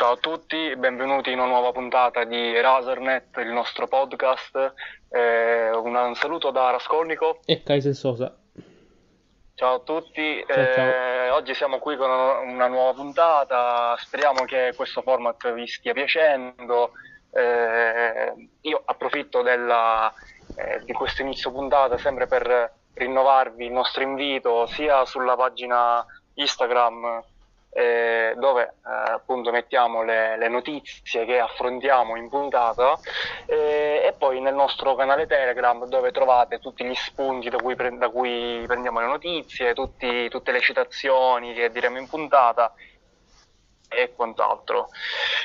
Ciao a tutti, benvenuti in una nuova puntata di Rasernet, il nostro podcast. Eh, un, un saluto da Rascolnico. E Kaiser Sosa. Ciao a tutti, Ciao, eh, ciao. oggi siamo qui con una nuova puntata, speriamo che questo format vi stia piacendo. Eh, io approfitto della, eh, di questo inizio puntata sempre per rinnovarvi il nostro invito sia sulla pagina Instagram eh, dove eh, appunto mettiamo le, le notizie che affrontiamo in puntata eh, e poi nel nostro canale Telegram dove trovate tutti gli spunti da cui, pre- da cui prendiamo le notizie, tutti- tutte le citazioni che diremo in puntata e quant'altro.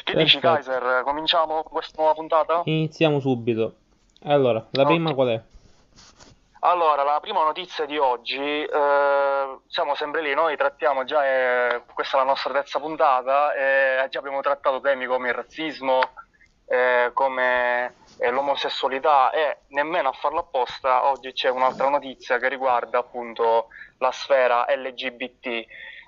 Che dici Perfetto. Kaiser? Cominciamo questa nuova puntata? Iniziamo subito. Allora, la prima Ok. qual è? Allora, la prima notizia di oggi, eh, siamo sempre lì, noi trattiamo già, eh, questa è la nostra terza puntata, e già abbiamo trattato temi come il razzismo, eh, come eh, l'omosessualità e nemmeno a farlo apposta, oggi c'è un'altra notizia che riguarda appunto la sfera LGBT,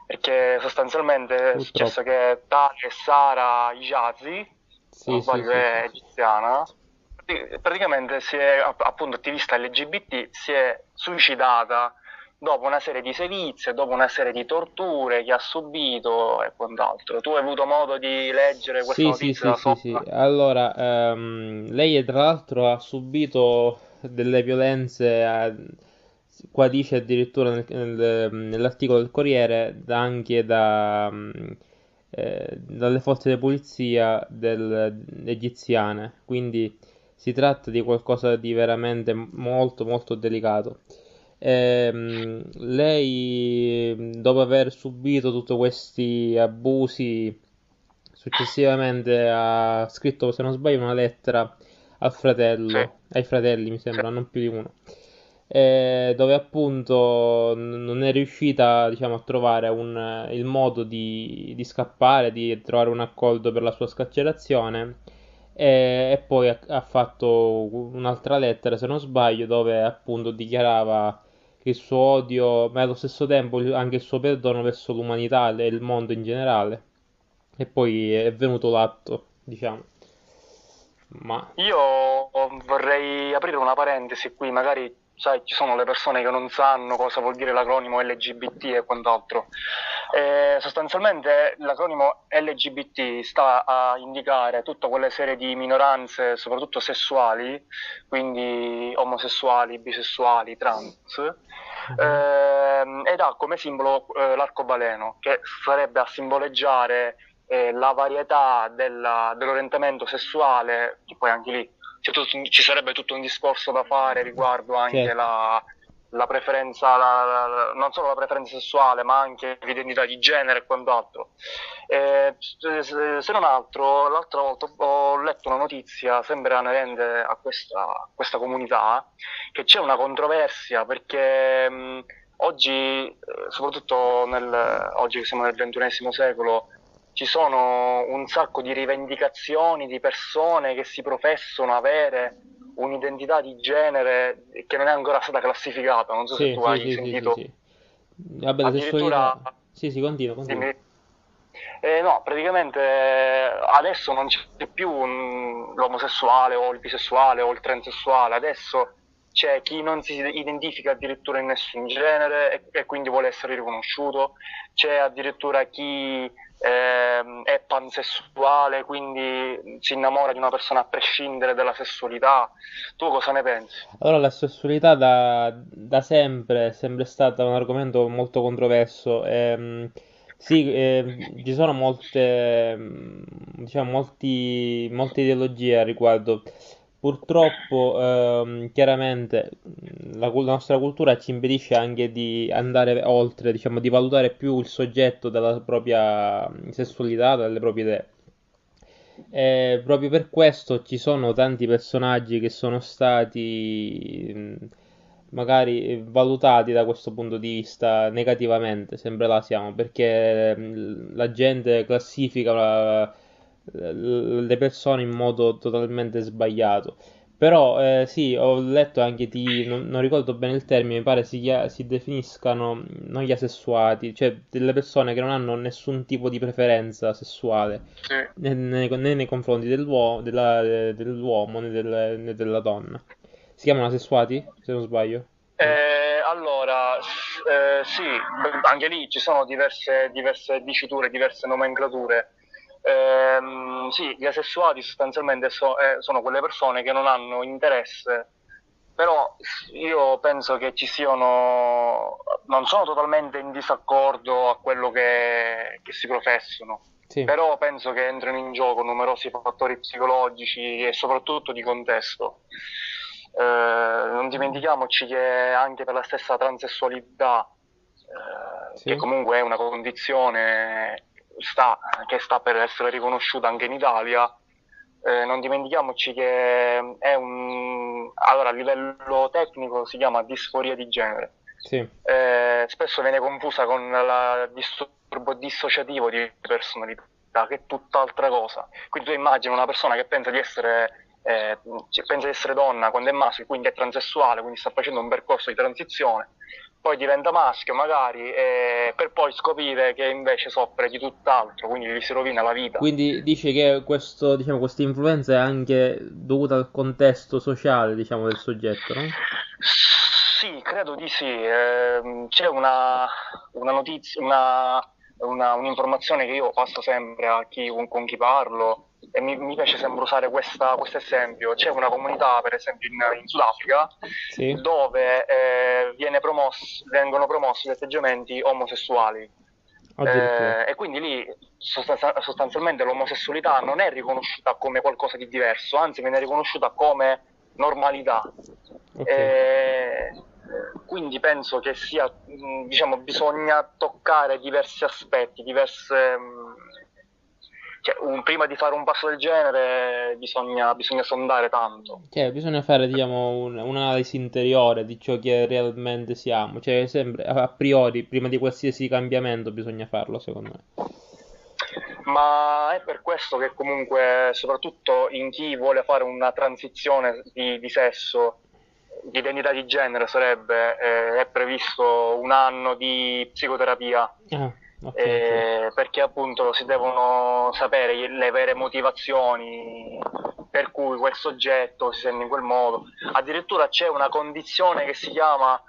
perché sostanzialmente è successo che tale Sara Ijazi, Sì, non sbaglio sì, è sì. egiziana, praticamente si è, app- appunto attivista LGBT, si è suicidata dopo una serie di sevizie, dopo una serie di torture che ha subito e quant'altro. Tu hai avuto modo di leggere questa Sì, sì, notizia sì, sì, sì. sopra? Allora, ehm, lei tra l'altro ha subito delle violenze, eh, qua dice addirittura nel- nel- nell'articolo del Corriere, da- anche da, mm, eh, dalle forze di polizia del- egiziane, quindi si tratta di qualcosa di veramente molto, molto delicato. Ehm, lei, dopo aver subito tutti questi abusi, successivamente ha scritto, se non sbaglio, una lettera al fratello, ai fratelli, mi sembra, non più di uno, eh, dove appunto non è riuscita, diciamo, a trovare un- il modo di, di scappare, di trovare un accordo per la sua scarcerazione. E, e poi ha, ha fatto un'altra lettera, se non sbaglio, dove appunto dichiarava il suo odio, ma allo stesso tempo anche il suo perdono verso l'umanità e il mondo in generale. E poi è venuto l'atto, diciamo. Ma Io vorrei aprire una parentesi qui, magari sai, ci sono le persone che non sanno cosa vuol dire l'acronimo LGBT e quant'altro. Eh, sostanzialmente l'acronimo LGBT sta a indicare tutta quelle serie di minoranze, soprattutto sessuali, quindi omosessuali, bisessuali, trans, ehm, ed ha come simbolo eh, l'arcobaleno, che sarebbe a simboleggiare eh, la varietà della- dell'orientamento sessuale, che poi anche lì tutto un- ci sarebbe tutto un discorso da fare riguardo anche certo, la, la preferenza, la- la- non solo la preferenza sessuale, ma anche l'identità di genere e quant'altro. Eh, se non altro, l'altra volta ho letto una notizia sempre anerente a questa, a questa comunità, che c'è una controversia perché mh, oggi, eh, soprattutto nel, oggi che siamo nel ventunesimo secolo, ci sono un sacco di rivendicazioni di persone che si professano avere un'identità di genere che non è ancora stata classificata. Non so se sì, tu sì, hai sì, sì, sì, sentito. sì. Vabbè, Addirittura. Sì, sì, continua, continua. dimmi. Eh, no, praticamente eh, adesso non c'è più un- l'omosessuale o il bisessuale o il transessuale, adesso c'è chi non si identifica addirittura in nessun genere e, e quindi vuole essere riconosciuto, c'è addirittura chi ehm, è pansessuale, quindi si innamora di una persona a prescindere dalla sessualità. Tu cosa ne pensi? Allora, la sessualità da, da sempre è sempre stata un argomento molto controverso. Ehm, sì, ehm, ci sono molte, diciamo, molti, molte ideologie a riguardo. Purtroppo, ehm, chiaramente, la, cul- la nostra cultura ci impedisce anche di andare oltre, diciamo, di valutare più il soggetto della propria sessualità, dalle proprie idee. E proprio per questo ci sono tanti personaggi che sono stati mh, magari valutati da questo punto di vista negativamente, sempre là siamo, perché la gente classifica la- le persone in modo totalmente sbagliato. Però eh, sì, ho letto anche di, non, non ricordo bene il termine, mi pare si, chia- si definiscano non gli asessuati, cioè delle persone che non hanno nessun tipo di preferenza sessuale Sì. né, né- né nei confronti dell'uomo, della- dell'uomo né, del- né della donna. Si chiamano asessuati, se non sbaglio? Eh, allora, eh, sì, anche lì ci sono diverse, diverse diciture, diverse nomenclature. Ehm, sì, gli asessuati sostanzialmente so- eh, sono quelle persone che non hanno interesse, però io penso che ci siano, non sono totalmente in disaccordo a quello che, che si professano, Sì, però penso che entrino in gioco numerosi fattori psicologici e soprattutto di contesto. Eh, non dimentichiamoci che anche per la stessa transessualità, eh, sì, che comunque è una condizione sta- che sta per essere riconosciuta anche in Italia, eh, non dimentichiamoci che è un... Allora, a livello tecnico si chiama disforia di genere. sì, Eh, spesso viene confusa con il disturbo dissociativo di personalità, che è tutt'altra cosa. Quindi tu immagini una persona che pensa di essere, eh, pensa di essere donna quando è maschio, quindi è transessuale, quindi sta facendo un percorso di transizione, poi diventa maschio magari, eh, per poi scoprire che invece soffre di tutt'altro, quindi gli si rovina la vita. Quindi dici che questo, diciamo, questa influenza è anche dovuta al contesto sociale, diciamo, del soggetto, no? Sì, credo di sì. Ehm, c'è una, una notizia, una, una- un'informazione che io passo sempre a chi, con, con chi parlo e mi, mi piace sempre usare questo esempio. C'è una comunità, per esempio, in, in Sudafrica Sì, dove eh, viene promosso- vengono promossi gli atteggiamenti omosessuali. Eh, e quindi lì sostanza- sostanzialmente l'omosessualità non è riconosciuta come qualcosa di diverso, anzi viene riconosciuta come normalità. Ok. Eh, quindi penso che sia, mh, diciamo, bisogna toccare diversi aspetti, diverse, mh, cioè, un- prima di fare un passo del genere bisogna, bisogna sondare tanto. Cioè, bisogna fare, diciamo, un- un'analisi interiore di ciò che realmente siamo. Cioè, sempre, a a priori, prima di qualsiasi cambiamento, bisogna farlo, secondo me. Ma è per questo che comunque, soprattutto in chi vuole fare una transizione di, di sesso, di identità di genere sarebbe, eh, è previsto un anno di psicoterapia. Ah, ok, ok. eh, perché appunto si devono sapere le vere motivazioni per cui quel soggetto si sente in quel modo. Addirittura c'è una condizione che si chiama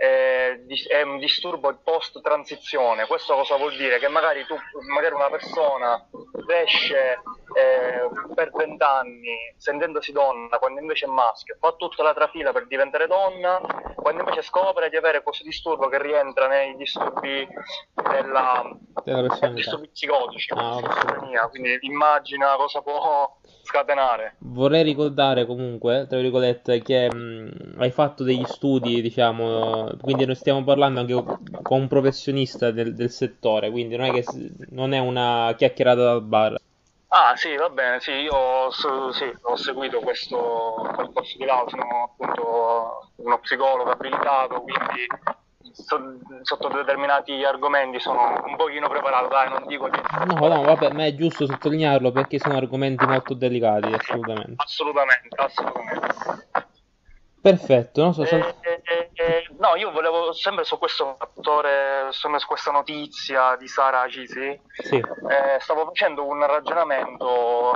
eh, è un disturbo post transizione. Questo cosa vuol dire? Che magari tu, magari una persona cresce eh, per vent'anni sentendosi donna quando invece è maschio, fa tutta la trafila per diventare donna, quando invece scopre di avere questo disturbo che rientra nei disturbi della, Della disturbi psicotici, Ah, quindi immagina cosa può scatenare. Vorrei ricordare comunque, tra virgolette, che mh, hai fatto degli studi, diciamo, quindi noi stiamo parlando anche con un professionista del, del settore, quindi non è che non è una chiacchierata dal bar. Ah sì, va bene, sì, io ho, sì, ho seguito questo percorso di laurea, sono appunto uno psicologo abilitato, quindi so- sotto determinati argomenti sono un pochino preparato, dai, non dico che... No, no, vabbè, ma è giusto sottolinearlo perché sono argomenti molto delicati, assolutamente. Assolutamente, assolutamente. Perfetto, non so, sal- Eh, eh, eh, no, io volevo sempre su questo fattore, sempre su questa notizia di Sara Cisi, sì, eh, stavo facendo un ragionamento,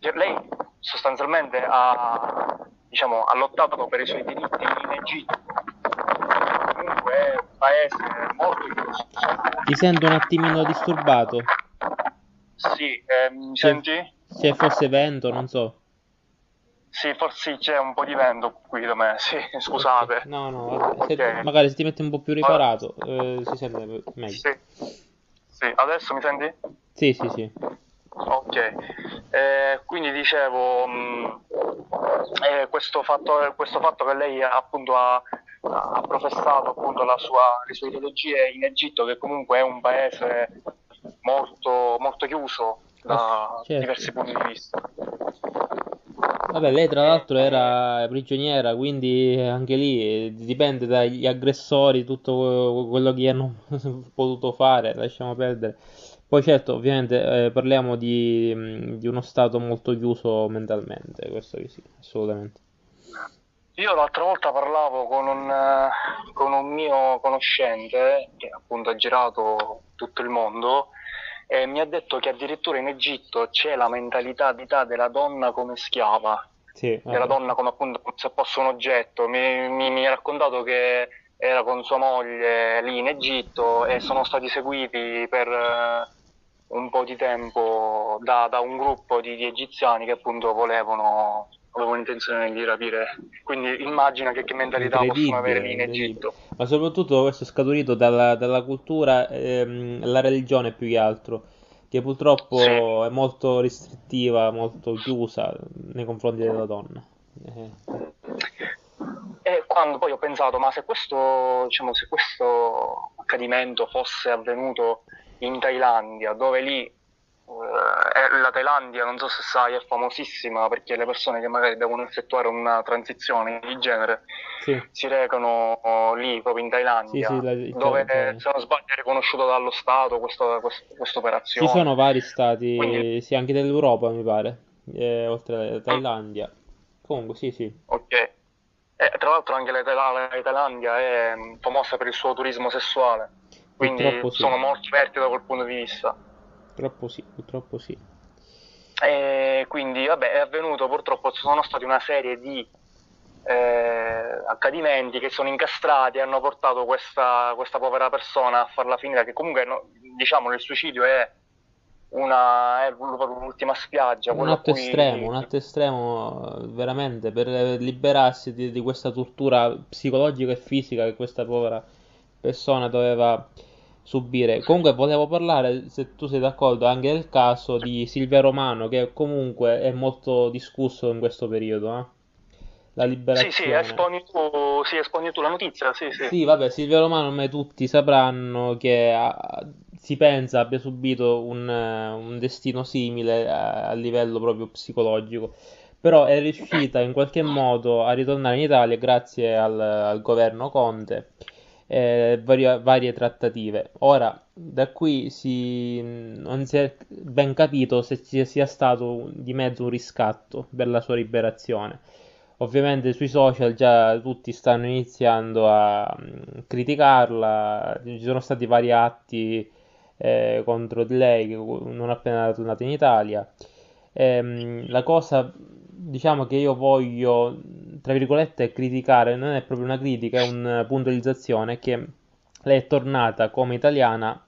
eh, lei sostanzialmente ha, diciamo, ha lottato per i suoi diritti in Egitto, comunque è un paese molto ti sento un attimino disturbato. Sì, eh, mi Sì. senti? Se fosse vento, non so. Sì, forse c'è un po' di vento qui da me, sì, scusate. No, no, vabbè, se- Ok. magari se ti metti un po' più riparato, eh, si sente meglio. Sì. Sì, adesso mi senti? Sì, sì, sì. Ok, Eh, quindi dicevo, mh, eh, questo, fatto, questo fatto che lei appunto ha, ha professato appunto la sua, le sue ideologie in Egitto, che comunque è un paese molto, molto chiuso da certo. diversi punti di vista. Vabbè, lei tra l'altro era prigioniera, quindi anche lì eh, dipende dagli aggressori, tutto quello che hanno potuto fare, lasciamo perdere. Poi certo, ovviamente eh, parliamo di, mm, di, uno stato molto chiuso mentalmente, questo sì, assolutamente. Io l'altra volta parlavo con un, eh, con un mio conoscente che appunto ha girato tutto il mondo e mi ha detto che addirittura in Egitto c'è la mentalità della donna come schiava, sì, della donna come appunto se fosse un oggetto. Mi, mi, mi ha raccontato che era con sua moglie lì in Egitto e sono stati seguiti per eh, un po' di tempo da, da un gruppo di, di, egiziani che appunto volevano, avevano intenzione di rapire. Quindi immagina che, che mentalità possono avere lì in Egitto. Ma soprattutto questo è scaturito dalla, dalla cultura ehm, la religione più che altro, che purtroppo sì. è molto restrittiva, molto chiusa nei confronti della donna. Eh. E quando poi ho pensato, ma se questo, diciamo, se questo accadimento fosse avvenuto in Thailandia, dove lì eh, la Thailandia, non so se sai, è famosissima perché le persone che magari devono effettuare una transizione di genere sì. si recano lì proprio in Thailandia, sì, sì, la, dove certo. se non sbaglio è riconosciuto dallo Stato questa quest, operazione. Ci sono vari stati, Quindi... sì, anche dell'Europa mi pare, eh, oltre alla Thailandia. Comunque, sì, sì. Ok. E, tra l'altro anche la, la, la Thailandia è famosa per il suo turismo sessuale quindi purtroppo sono molto aperti da quel punto di vista. Purtroppo sì, purtroppo sì. E quindi vabbè è avvenuto purtroppo sono stati una serie di eh, accadimenti che sono incastrati e hanno portato questa, questa, povera persona a farla finita che comunque no, diciamo il suicidio è una, è l'ultima spiaggia un atto cui... estremo un atto estremo veramente per liberarsi di, di questa tortura psicologica e fisica che questa povera persona doveva subire. Comunque volevo parlare, se tu sei d'accordo, anche del caso di Silvia Romano, che comunque è molto discusso in questo periodo. Eh? La liberazione. Sì, sì, esponi tu, sì, esponi tu la notizia, sì, sì. Sì, vabbè, Silvia Romano, ormai tutti sapranno che ha, si pensa abbia subito un, un destino simile a, a livello proprio psicologico però è riuscita in qualche modo a ritornare in Italia grazie al, al governo Conte eh, varie, varie, trattative. Ora, da qui si, non si è ben capito se ci sia stato di mezzo un riscatto per la sua liberazione. Ovviamente sui social già tutti stanno iniziando a mm, criticarla, ci sono stati vari atti eh, contro di lei non appena tornata in Italia. Ehm, la cosa diciamo che io voglio, tra virgolette, criticare, non è proprio una critica, è una puntualizzazione che lei è tornata come italiana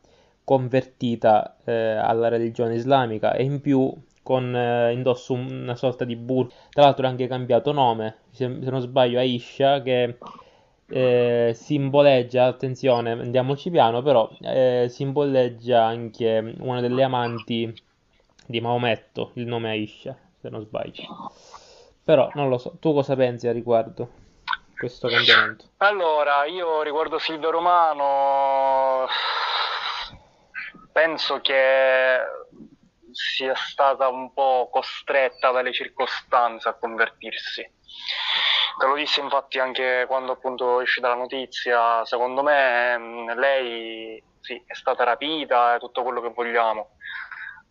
convertita eh, alla religione islamica e in più con eh, indosso una sorta di burka. Tra l'altro ha anche cambiato nome, se, se non sbaglio Aisha, che eh, simboleggia, attenzione, andiamoci piano, però eh, simboleggia anche una delle amanti di Maometto, il nome Aisha se non sbaglio. Però non lo so, tu cosa pensi a riguardo questo cambiamento? Allora, io riguardo Silvio Romano penso che sia stata un po' costretta dalle circostanze a convertirsi. Te lo disse infatti anche quando appunto esce dalla notizia, secondo me lei sì, è stata rapita e tutto quello che vogliamo,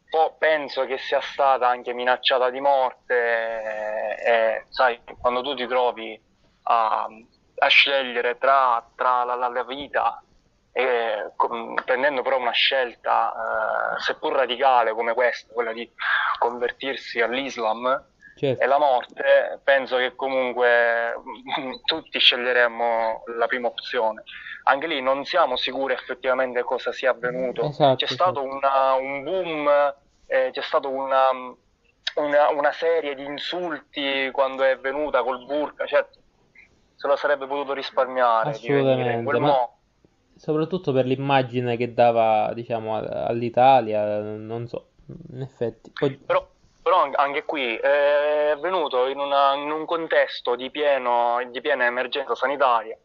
po' penso che sia stata anche minacciata di morte e, e sai, quando tu ti trovi a, a scegliere tra, tra la, la, la, vita e com, prendendo però una scelta eh, seppur radicale come questa, quella di convertirsi all'Islam certo. e la morte, penso che comunque tutti sceglieremmo la prima opzione. Anche lì non siamo sicuri effettivamente cosa sia avvenuto. Esatto, c'è stato una, un boom, eh, c'è stata una, una, una, serie di insulti quando è venuta col burka, certo, se lo sarebbe potuto risparmiare. Assolutamente, ma soprattutto per l'immagine che dava diciamo, all'Italia, non so, in effetti. Poi... Però però anche qui è avvenuto in, in un contesto di, pieno, di, piena emergenza sanitaria.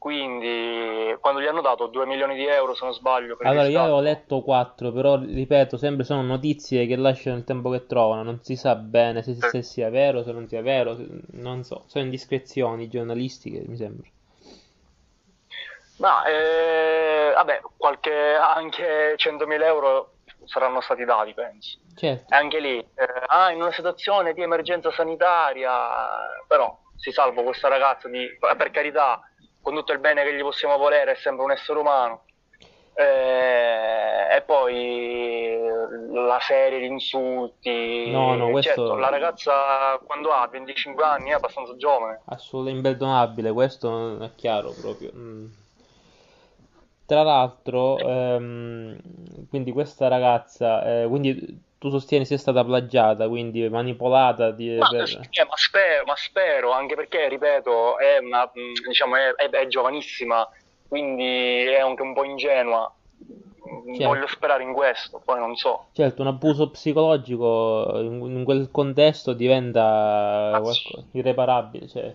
Quindi, quando gli hanno dato 2 milioni di euro, se non sbaglio. allora, io avevo letto 4, però ripeto, sempre sono notizie che lasciano il tempo che trovano. Non si sa bene se, se sia vero, se non sia vero, non so. Sono indiscrezioni giornalistiche, mi sembra. Ma, eh, vabbè, qualche, anche 100.000 euro saranno stati dati, penso. Certo. Anche lì, eh, ah, in una situazione di emergenza sanitaria, però si salva questa ragazza di, per carità, con tutto il bene che gli possiamo volere, è sempre un essere umano. Eh, e poi la serie di insulti. No, no, questo... Certo, la ragazza quando ha 25 anni è abbastanza giovane. Assolutamente imperdonabile, questo è chiaro proprio. Mm. Tra l'altro, ehm, quindi questa ragazza, eh, quindi tu sostieni sia stata plagiata, quindi manipolata di, ma, per... eh, ma, spero, ma, spero, anche perché, ripeto, è, una, mm, diciamo, è, è, è giovanissima, quindi è anche un po' ingenua. Certo. Voglio sperare in questo, poi non so. Certo, un abuso psicologico in, in quel contesto diventa qualcosa, irreparabile. Cioè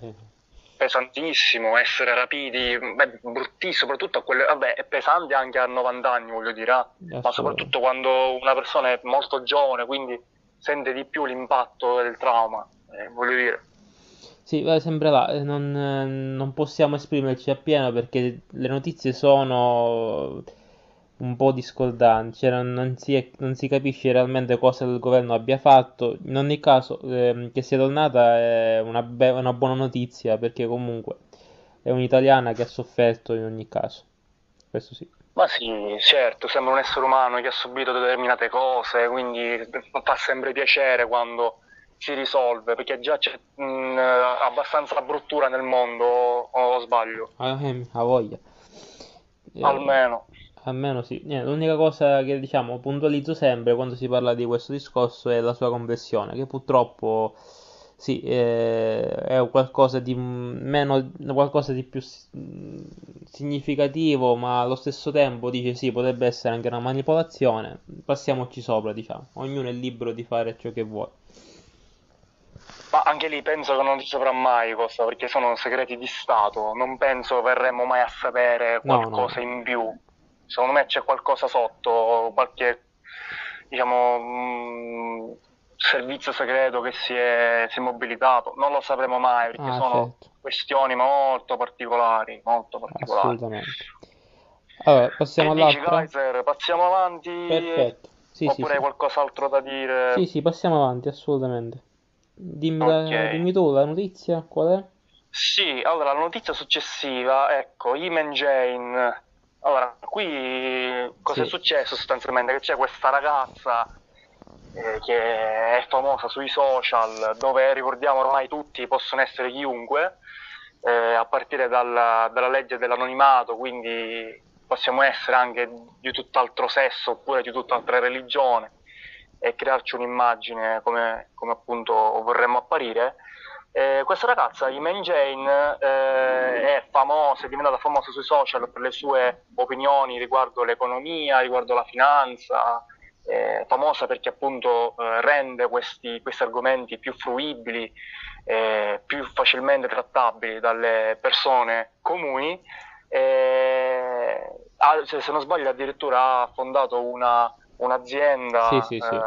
pesantissimo essere rapiti, beh, bruttissimo, soprattutto a quelle, vabbè, è pesante anche a 90 anni, voglio dire, eh? ma soprattutto quando una persona è molto giovane, quindi sente di più l'impatto del trauma, eh, voglio dire. Sì, sempre là, eh, non, eh, non possiamo esprimerci appieno perché le notizie sono un po' discordanti, non, non, si, non, si, capisce realmente cosa il governo abbia fatto. In ogni caso, eh, che sia tornata è una, be- una, buona notizia perché comunque è un'italiana che ha sofferto in ogni caso. Questo sì. Ma sì, certo, sembra un essere umano che ha subito determinate cose, quindi fa sempre piacere quando si risolve, perché già c'è mh, abbastanza bruttura nel mondo, o, sbaglio? Ah, eh, ha voglia. Eh, Almeno. Almeno sì. Niente, l'unica cosa che diciamo puntualizzo sempre quando si parla di questo discorso è la sua complessione, che purtroppo sì, è, è qualcosa di meno, qualcosa di più significativo, ma allo stesso tempo dice sì, potrebbe essere anche una manipolazione. Passiamoci sopra, diciamo. Ognuno è libero di fare ciò che vuole. Ma anche lì penso che non si saprà mai cosa, perché sono segreti di Stato. Non penso verremo mai a sapere qualcosa no, no. in più secondo me c'è qualcosa sotto, qualche diciamo, mh, mm, servizio segreto che si è, si è, mobilitato, non lo sapremo mai perché ah, sono certo. questioni molto particolari, molto particolari. Assolutamente. Allora, passiamo all'altro. Kaiser, passiamo avanti. Perfetto. Sì, oppure sì, hai qualcos'altro da dire? Sì, sì, passiamo avanti, assolutamente. Dimmi, okay. dimmi tu la notizia, qual è? Sì, allora la notizia successiva, ecco, Iman Jane allora, qui cosa sì. è successo sostanzialmente? Che c'è questa ragazza eh, che è famosa sui social, dove ricordiamo ormai tutti possono essere chiunque, eh, a partire dalla, dalla legge dell'anonimato, quindi possiamo essere anche di tutt'altro sesso oppure di tutt'altra religione e crearci un'immagine come, come appunto vorremmo apparire. Eh, questa ragazza, Iman Jane, eh, è famosa, è diventata famosa sui social per le sue opinioni riguardo l'economia, riguardo la finanza, eh, famosa perché appunto eh, rende questi, questi, argomenti più fruibili, eh, più facilmente trattabili dalle persone comuni. Ha, se non sbaglio addirittura ha fondato una, un'azienda, sì, sì, sì.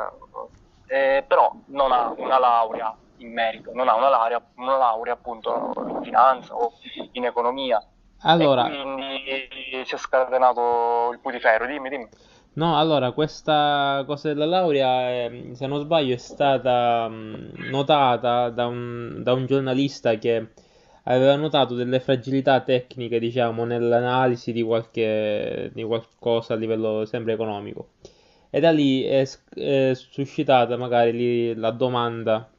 Eh, però non ha una laurea in merito, non ha una laurea, una laurea appunto in finanza o in economia. Allora, e quindi si è scatenato il putiferro, dimmi, dimmi. No, allora, questa cosa della laurea, eh, se non sbaglio, è stata mm, notata da un, da un, giornalista che aveva notato delle fragilità tecniche, diciamo, nell'analisi di, qualche, di qualcosa a livello sempre economico. E da lì è, è suscitata magari lì la domanda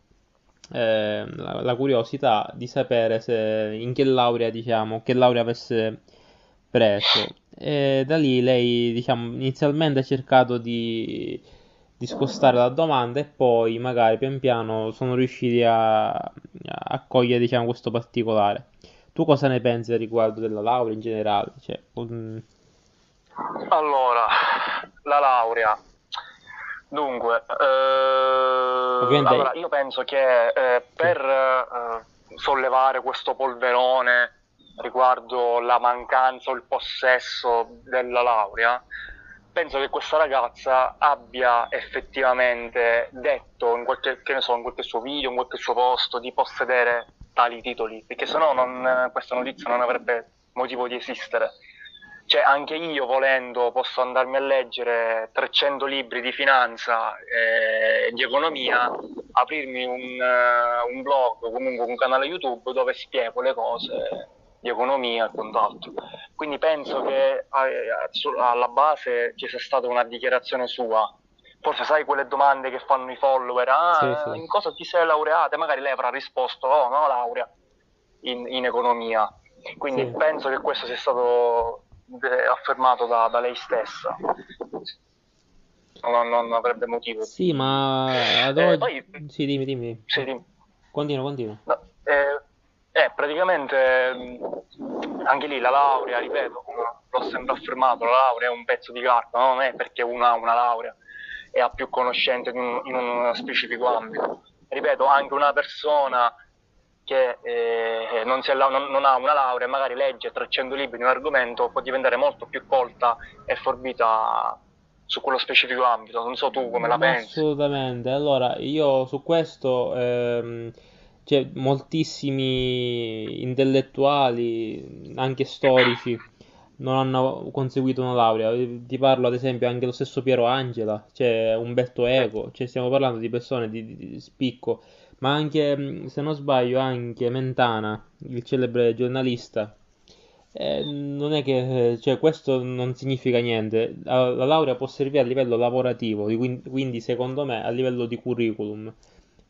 eh, la, la, curiosità di sapere se, in che laurea, diciamo, che laurea avesse preso. E da lì lei, diciamo, inizialmente ha cercato di, di scostare la domanda e poi magari pian piano sono riusciti a, a cogliere, diciamo, questo particolare. Tu cosa ne pensi riguardo della laurea in generale? Cioè, un... Allora, la laurea Dunque, eh, allora io penso che eh, per eh, sollevare questo polverone riguardo la mancanza o il possesso della laurea, penso che questa ragazza abbia effettivamente detto in qualche, so, in qualche suo video, in qualche suo posto di possedere tali titoli, perché sennò non, questa notizia non avrebbe motivo di esistere. Cioè anche io volendo posso andarmi a leggere 300 libri di finanza e eh, di economia, aprirmi un, uh, un blog, comunque un canale YouTube dove spiego le cose di economia e quant'altro. Quindi penso che alla base ci sia stata una dichiarazione sua. Forse sai quelle domande che fanno i follower, ah, sì, sì. in cosa ti sei laureata? Magari lei avrà risposto, oh, no, laurea in, in economia. Quindi sì. penso che questo sia stato affermato da, da lei stessa. Non, non, avrebbe motivo. Sì, ma ad eh, oggi... poi... Sì, dimmi, dimmi. Sì, dimmi. Continua, continua. No, eh, eh, praticamente anche lì la laurea, ripeto, l'ho sempre affermato, la laurea è un pezzo di carta, non è perché uno ha una laurea e ha più conoscenze in un, in un specifico ambito. Ripeto, anche una persona che eh, non, non, non, ha una laurea e magari legge 300 libri di un argomento può diventare molto più colta e forbita su quello specifico ambito. Non so tu come la pensi. Assolutamente. Allora, io su questo ehm, c'è moltissimi intellettuali, anche storici, non hanno conseguito una laurea. Ti parlo ad esempio anche lo stesso Piero Angela, c'è Umberto Eco, cioè stiamo parlando di persone di, di, di spicco ma anche, mm, se non sbaglio, anche Mentana, il celebre giornalista. Eh, non è che, cioè, questo non significa niente. La, la laurea può servire a livello lavorativo, quindi, secondo me a livello di curriculum,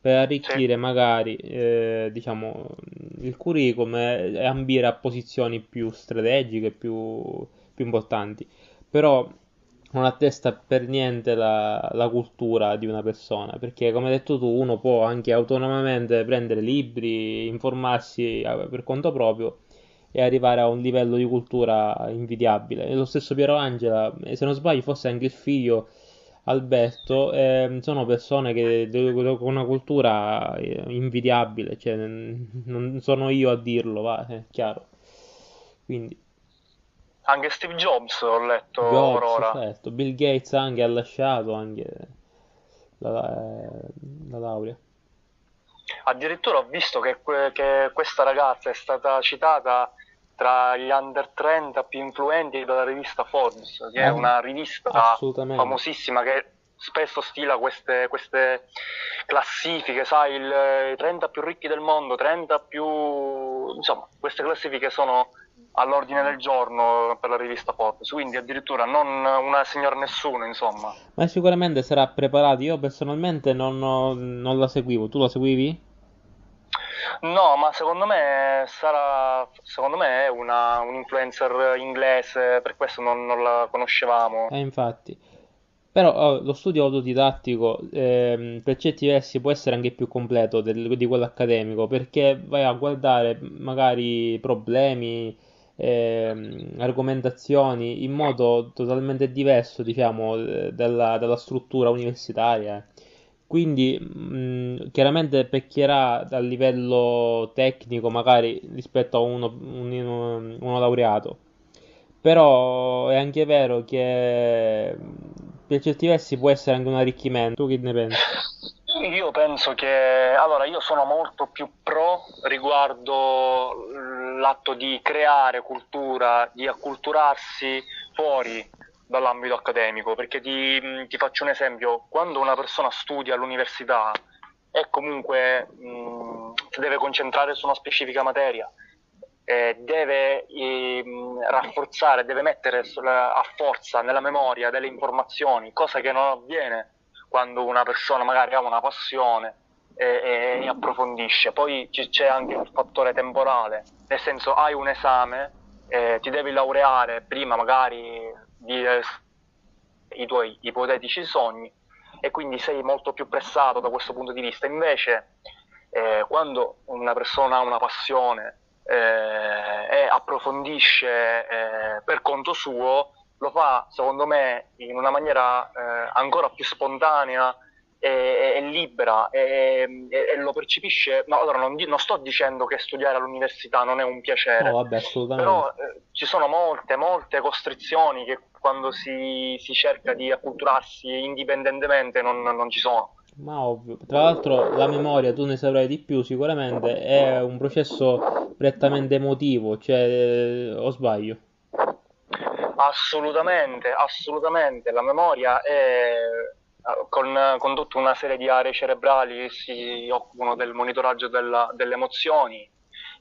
per arricchire magari, eh, diciamo, il curriculum e, e ambire a posizioni più strategiche, più, più importanti. Però non attesta per niente la, la, cultura di una persona, perché come hai detto tu, uno può anche autonomamente prendere libri, informarsi eh, per conto proprio e arrivare a un livello di cultura invidiabile. E lo stesso Piero Angela, se non sbaglio, forse anche il figlio Alberto, eh, sono persone che con una cultura eh, invidiabile, cioè non sono io a dirlo, va, è chiaro. Quindi anche Steve Jobs ho letto Jobs, ora. Certo. Bill Gates anche ha lasciato anche la, la laurea. Addirittura ho visto che, che, questa ragazza è stata citata tra gli under 30 più influenti dalla rivista Forbes, che è una rivista famosissima che spesso stila queste, queste classifiche, sai, il, i 30 più ricchi del mondo, 30 più... insomma, queste classifiche sono all'ordine del giorno per la rivista Forbes, quindi addirittura non una signora nessuno, insomma. Ma sicuramente sarà preparato, io personalmente non, non la seguivo, tu la seguivi? No, ma secondo me sarà, secondo me è una, un influencer inglese, per questo non, non la conoscevamo. Eh, infatti. Però oh, lo studio autodidattico eh, per certi versi può essere anche più completo del, di quello accademico perché vai a guardare magari problemi, eh, argomentazioni in modo totalmente diverso, diciamo, della, della struttura universitaria. Quindi mh, chiaramente pecchierà a livello tecnico magari rispetto a uno, un, uno laureato. Però è anche vero che per certi versi può essere anche un arricchimento. Tu che ne pensi? Io penso che allora io sono molto più pro riguardo l'atto di creare cultura, di acculturarsi fuori dall'ambito accademico, perché ti, ti faccio un esempio, quando una persona studia all'università e comunque mh, si deve concentrare su una specifica materia, eh, deve eh, rafforzare, deve mettere a forza nella memoria delle informazioni, cosa che non avviene quando una persona magari ha una passione e, e approfondisce. Poi c'è anche il fattore temporale, nel senso hai un esame, eh, ti devi laureare prima magari di eh, i tuoi ipotetici sogni e quindi sei molto più pressato da questo punto di vista. Invece, eh, quando una persona ha una passione e approfondisce eh, per conto suo, lo fa secondo me in una maniera eh, ancora più spontanea e, libera e, lo percepisce. No, allora non, non, sto dicendo che studiare all'università non è un piacere, no, vabbè, però eh, ci sono molte, molte costrizioni che quando si, si cerca di acculturarsi indipendentemente non, non ci sono. Ma ovvio, tra l'altro la memoria, tu ne saprai di più sicuramente, è un processo prettamente emotivo, cioè, o sbaglio? Assolutamente, assolutamente. La memoria è con, con, tutta una serie di aree cerebrali che si occupano del monitoraggio della, delle emozioni.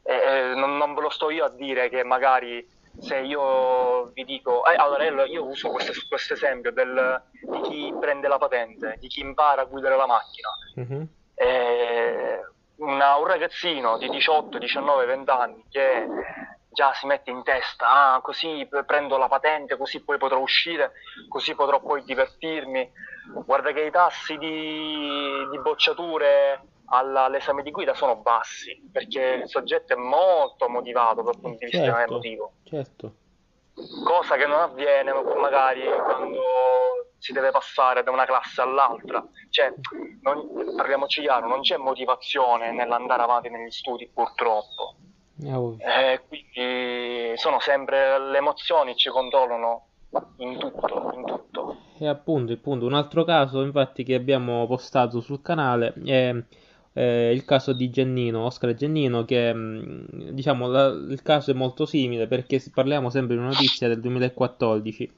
E, non, non, ve lo sto io a dire che magari se io vi dico, eh, allora io uso questo esempio del, di chi prende la patente, di chi impara a guidare la macchina. Mm-hmm. Eh, una, un ragazzino di 18, 19, 20 anni che già si mette in testa, ah, così prendo la patente, così poi potrò uscire, così potrò poi divertirmi. Guarda che i tassi di, di bocciature all'esame di guida sono bassi, perché il soggetto è molto motivato dal punto di vista certo, emotivo. Certo. Cosa che non avviene magari quando si deve passare da una classe all'altra. Cioè, non, parliamoci chiaro, non c'è motivazione nell'andare avanti negli studi, purtroppo. Eh, quindi sono sempre le emozioni ci controllano in tutto, in tutto. E appunto, appunto, un altro caso infatti che abbiamo postato sul canale è eh, il caso di Gennino, Oscar Gennino, che mm, diciamo la, il caso è molto simile perché parliamo sempre di una notizia del 2014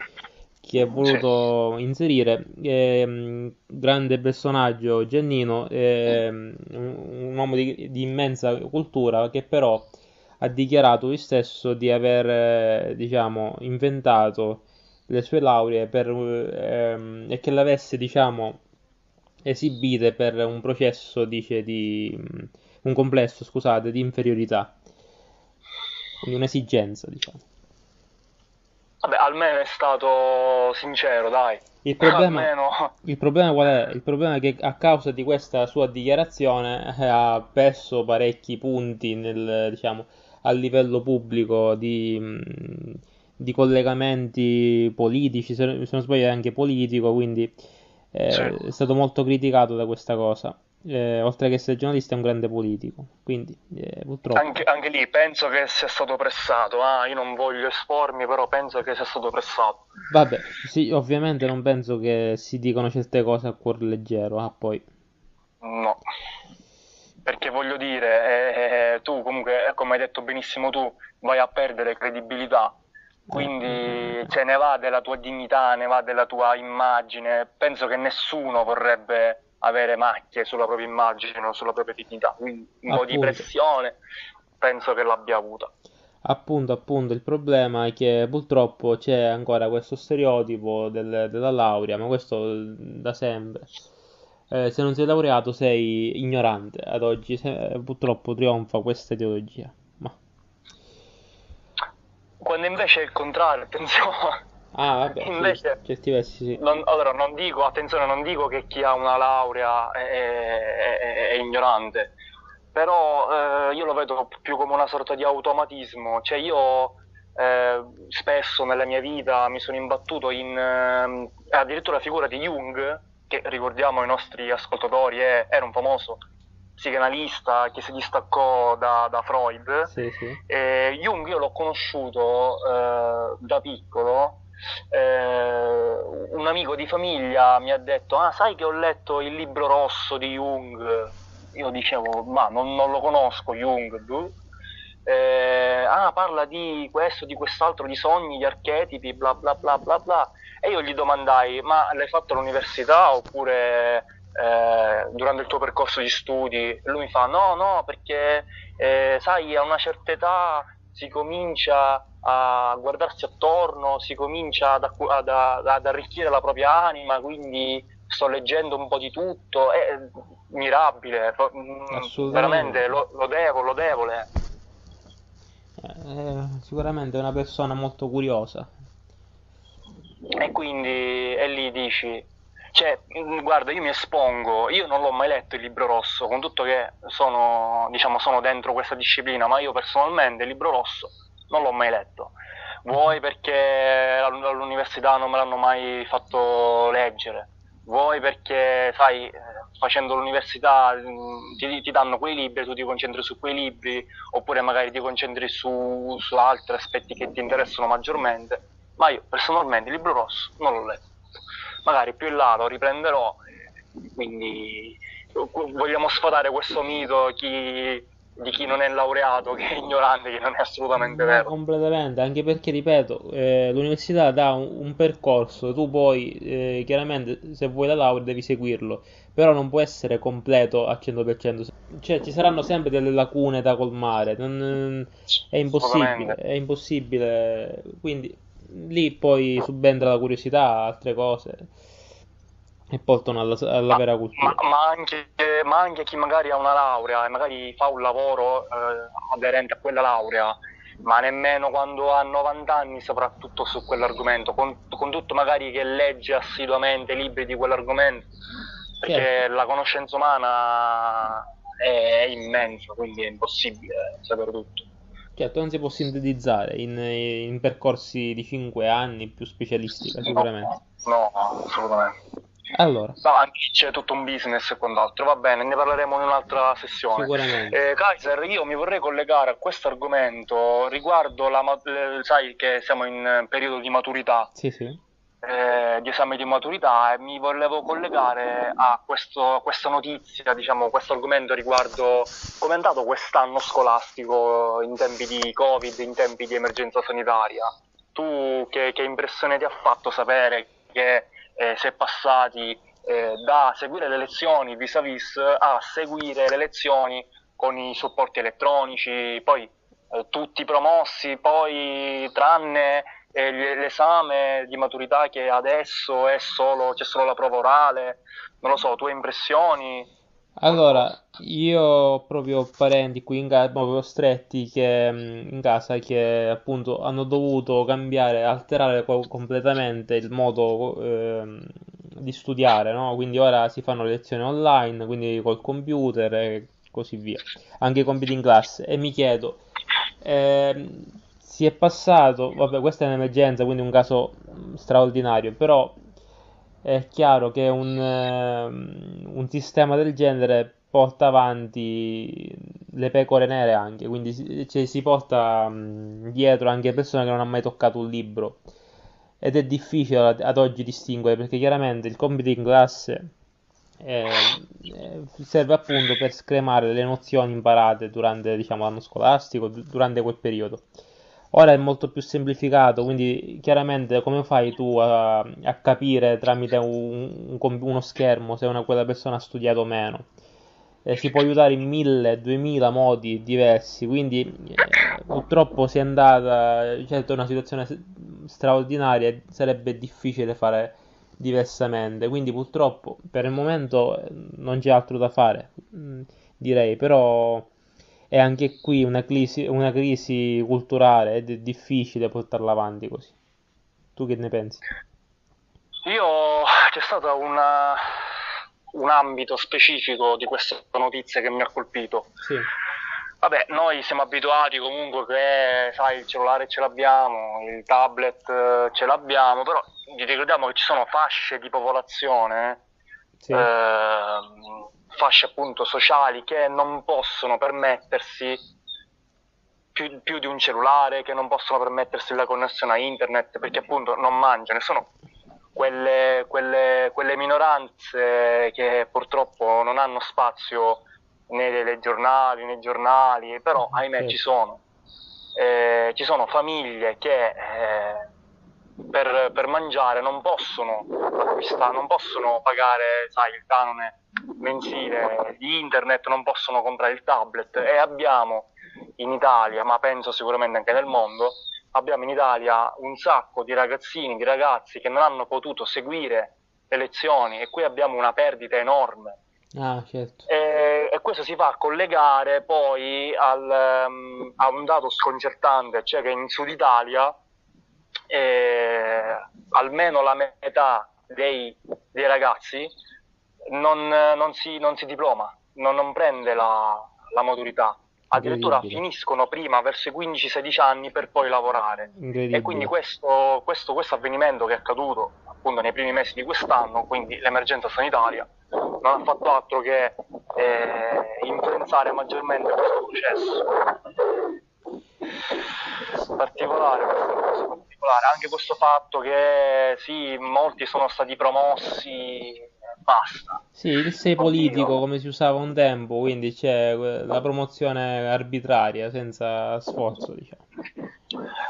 che ha voluto inserire. Eh, grande personaggio Giannino, eh, un, un, uomo di, di, immensa cultura che però ha dichiarato lui stesso di aver eh, diciamo, inventato le sue lauree per, ehm, e che l'avesse diciamo, esibite per un processo dice, di un complesso scusate, di inferiorità quindi un'esigenza diciamo Vabbè, almeno è stato sincero, dai. Il problema, almeno... il problema qual è? Il problema è che a causa di questa sua dichiarazione eh, ha perso parecchi punti nel, diciamo, a livello pubblico di, mm, di collegamenti politici, se, non sbaglio è anche politico, quindi eh, sì. è stato molto criticato da questa cosa. Eh, oltre che essere giornalista è un grande politico, quindi eh, purtroppo... Anche, anche, lì penso che sia stato pressato, ah, io non voglio espormi, però penso che sia stato pressato. Vabbè, sì, ovviamente non penso che si dicano certe cose a cuor leggero, ah poi... No, perché voglio dire, eh, eh tu comunque, come hai detto benissimo tu, vai a perdere credibilità, quindi cioè, ne va della tua dignità, ne va della tua immagine, penso che nessuno vorrebbe avere macchie sulla propria immagine o sulla propria dignità. Quindi un appunto. po' di pressione penso che l'abbia avuta. Appunto, appunto, il problema è che purtroppo c'è ancora questo stereotipo del, della laurea, ma questo da sempre. Eh, se non sei laureato sei ignorante ad oggi, se, purtroppo trionfa questa ideologia. Quando invece è il contrario, attenzione. Ah, vabbè, Invece, certi versi sì. Non, allora, non dico, attenzione, non dico che chi ha una laurea è, è, è, è ignorante, però eh, io lo vedo più come una sorta di automatismo, cioè io eh, spesso nella mia vita mi sono imbattuto in eh, addirittura la figura di Jung, che ricordiamo ai nostri ascoltatori è, era un famoso psicanalista che si distaccò da, da Freud. Sì, sì. Jung io l'ho conosciuto eh, da piccolo eh, un amico di famiglia mi ha detto, ah sai che ho letto il libro rosso di Jung? Io dicevo, ma non, non lo conosco Jung, eh, ah parla di questo, di quest'altro, di sogni, di archetipi, bla bla bla bla bla. E io gli domandai, ma l'hai fatto all'università oppure eh, durante il tuo percorso di studi? Lui mi fa, no, no, perché eh, sai, a una certa età si comincia a guardarsi attorno, si comincia ad, ad, ad, arricchire la propria anima, quindi sto leggendo un po' di tutto, è mirabile, mm, veramente lodevole, lodevole. Eh, sicuramente è una persona molto curiosa. E quindi e lì dici, cioè, mm, guarda, io mi espongo, io non l'ho mai letto il libro rosso, con tutto che sono, diciamo, sono dentro questa disciplina, ma io personalmente il libro rosso non l'ho mai letto. Vuoi perché all'università non me l'hanno mai fatto leggere, vuoi perché, sai, facendo l'università mm, ti, ti, danno quei libri, tu ti concentri su quei libri, oppure magari ti concentri su, su altri aspetti che ti interessano maggiormente. Ma io personalmente il libro rosso non l'ho letto. Magari più in là lo riprenderò, quindi vogliamo sfatare questo mito chi di chi non è laureato, che è ignorante, che non è assolutamente No, vero. completamente, anche perché, ripeto, eh, l'università dà un, un percorso, tu poi, eh, chiaramente, se vuoi la laurea devi seguirlo, però non può essere completo al 100%, cioè ci saranno sempre delle lacune da colmare, non- è impossibile, è impossibile, quindi lì poi subentra la curiosità, altre cose, e portano alla, alla Ma, vera ma- cultura. ma anche, ma anche chi magari ha una laurea e magari fa un lavoro eh, aderente a quella laurea, ma nemmeno quando ha 90 anni saprà tutto su quell'argomento, con, con tutto magari che legge assiduamente libri di quell'argomento, Certo. perché la conoscenza umana è, è immensa, quindi è impossibile sapere tutto. Certo, non si può sintetizzare in, in percorsi di 5 anni più specialistici, sicuramente. No, no, assolutamente. Allora, No, anche c'è tutto un business e quant'altro. Va bene, ne parleremo in un'altra sessione. sicuramente. Eh, Kaiser, io mi vorrei collegare a questo argomento riguardo la, sai che siamo in periodo di maturità, Sì, sì. Eh, di esame di maturità e mi volevo collegare a questo- questa notizia, diciamo, questo argomento riguardo come è andato quest'anno scolastico in tempi di Covid, in tempi di emergenza sanitaria. Tu che, che impressione ti ha fatto sapere che eh, si è passati eh, da seguire le lezioni vis-à-vis a seguire le lezioni con i supporti elettronici, poi eh, tutti promossi, poi tranne l'esame di maturità che adesso è solo, c'è solo la prova orale, non lo so, tue impressioni, Allora, io ho proprio parenti qui in casa, proprio stretti che, mh, in casa che appunto hanno dovuto cambiare, alterare co- completamente il modo ehm, di studiare, no? Quindi ora si fanno lezioni online, quindi col computer e così via, anche i compiti in classe. E mi chiedo, ehm, si è passato, vabbè, questa è un'emergenza, quindi un caso mh, straordinario, però è chiaro che un, ehm, un sistema del genere porta avanti le pecore nere anche, quindi cioè, si porta mh, dietro anche persone che non hanno mai toccato un libro ed è difficile ad, oggi distinguere perché chiaramente il compito in classe eh, serve appunto per scremare le nozioni imparate durante, diciamo, l'anno scolastico, du- durante quel periodo. Ora è molto più semplificato, quindi chiaramente come fai tu a, a capire tramite un- un uno schermo se una, quella persona ha studiato o meno? Eh, si può aiutare in mille, duemila modi diversi, quindi eh, purtroppo si è andata, certo è una situazione straordinaria e sarebbe difficile fare diversamente, quindi purtroppo per il momento eh, non c'è altro da fare, mm, direi, però è anche qui una crisi, una crisi culturale ed è difficile portarla avanti così. Tu che ne pensi? Io c'è stato una- un ambito specifico di questa notizia che mi ha colpito. Sì, Vabbè, noi siamo abituati comunque che, sai, il cellulare ce l'abbiamo, il tablet eh, ce l'abbiamo, però ricordiamo che ci sono fasce di popolazione, sì, ehm, fasce appunto sociali che non possono permettersi più, più di un cellulare, che non possono permettersi la connessione a internet perché appunto non mangiano. E Sono quelle, quelle, quelle minoranze che purtroppo non hanno spazio nei telegiornali, nei giornali, però ahimè certo. ci sono. Eh, ci sono famiglie che eh, per, per mangiare non possono acquistare, non possono pagare, sai, il canone mensile di internet, non possono comprare il tablet e abbiamo in Italia, ma penso sicuramente anche nel mondo, abbiamo in Italia un sacco di ragazzini, di ragazzi che non hanno potuto seguire le lezioni e qui abbiamo una perdita enorme. Ah, certo. E, e questo si fa collegare poi al, ehm, a un dato sconcertante, cioè che in Sud Italia eh, almeno la metà dei, dei ragazzi non, non si, non si diploma, non, non prende la, la maturità. Addirittura finiscono prima verso i 15-16 anni per poi lavorare. E quindi questo, questo, questo avvenimento che è accaduto appunto nei primi mesi di quest'anno, quindi l'emergenza sanitaria, non ha fatto altro che eh, influenzare maggiormente questo processo. Particolare, questa cosa particolare, anche questo fatto che sì, molti sono stati promossi, basta. Sì, il sei politico come si usava un tempo, quindi c'è la promozione arbitraria, senza sforzo, diciamo.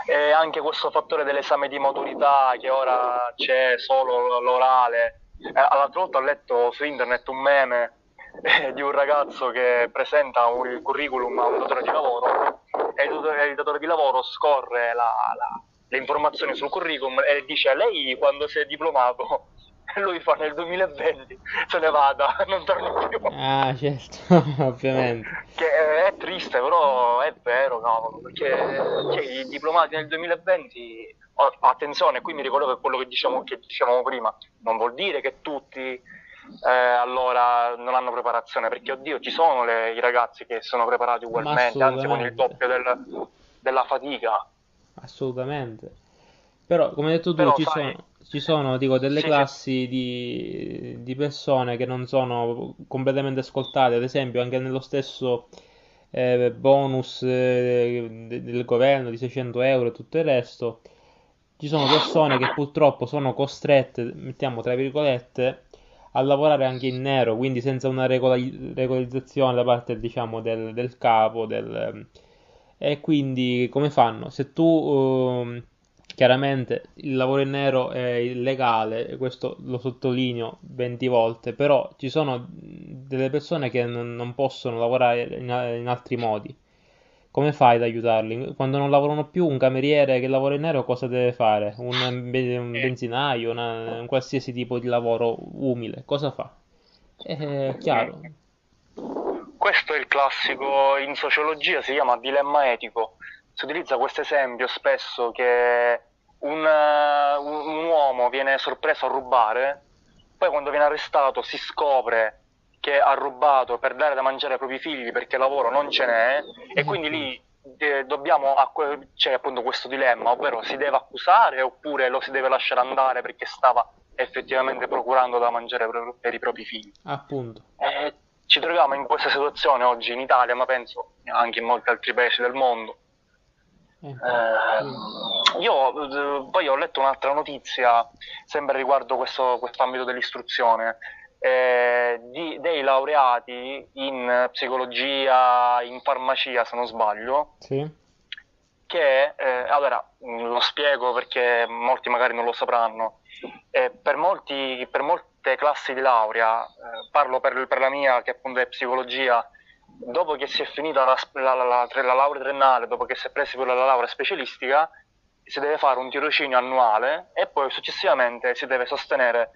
E anche questo fattore dell'esame di maturità che ora c'è solo l'orale. Eh, l'altra volta ho letto su internet un meme eh, di un ragazzo che presenta un- curriculum a un datore di lavoro e il datore, il datore di lavoro scorre la- la- le informazioni sul curriculum e dice lei quando si è diplomato lui fa nel 2020 se ne vada, non torna più. Ah, certo, ovviamente. Che è, triste, però è vero, cavolo, perché cioè, i diplomati nel 2020, oh, attenzione, qui mi ricollego a quello che diciamo, che dicevamo prima, non vuol dire che tutti eh, allora non hanno preparazione, perché oddio, ci sono le- i ragazzi che sono preparati ugualmente, anzi con il doppio del- della fatica. Assolutamente. Però, come hai detto tu, Però ci sai, sono, ci sono, dico, delle sì, sì, classi di, di persone che non sono completamente ascoltate, ad esempio, anche nello stesso eh, bonus eh, de- del governo di 600 euro e tutto il resto, ci sono persone che purtroppo sono costrette, mettiamo tra virgolette, a lavorare anche in nero, quindi senza una regola- regolarizzazione da parte, diciamo, del, del capo, del, e quindi come fanno? Se tu, ehm, chiaramente, il lavoro in nero è illegale, questo lo sottolineo 20 volte, però ci sono delle persone che non, non possono lavorare in, in altri modi. Come fai ad aiutarli? Quando non lavorano più, un cameriere che lavora in nero cosa deve fare? Un, un Eh, benzinaio, una- un qualsiasi tipo di lavoro umile, cosa fa? È chiaro. Questo è il classico, in sociologia si chiama dilemma etico. Si utilizza questo esempio spesso che un, un uomo viene sorpreso a rubare, poi quando viene arrestato si scopre che ha rubato per dare da mangiare ai propri figli perché lavoro non ce n'è e quindi lì eh, dobbiamo, acqu- c'è appunto questo dilemma, ovvero si deve accusare oppure lo si deve lasciare andare perché stava effettivamente procurando da mangiare per per i propri figli. Appunto. Eh, ci troviamo in questa situazione oggi in Italia, ma penso anche in molti altri paesi del mondo. Eh, io eh, poi ho letto un'altra notizia, sempre riguardo questo ambito dell'istruzione, eh, di- dei laureati in psicologia, in farmacia, se non sbaglio, Sì. che, eh, allora, lo spiego perché molti magari non lo sapranno, Eh, per, molti- per molte classi di laurea, eh, parlo per, per la mia che appunto è psicologia, dopo che si è finita la, la- la- la- la laurea triennale, dopo che si è presi pure la laurea specialistica, si deve fare un tirocinio annuale e poi successivamente si deve sostenere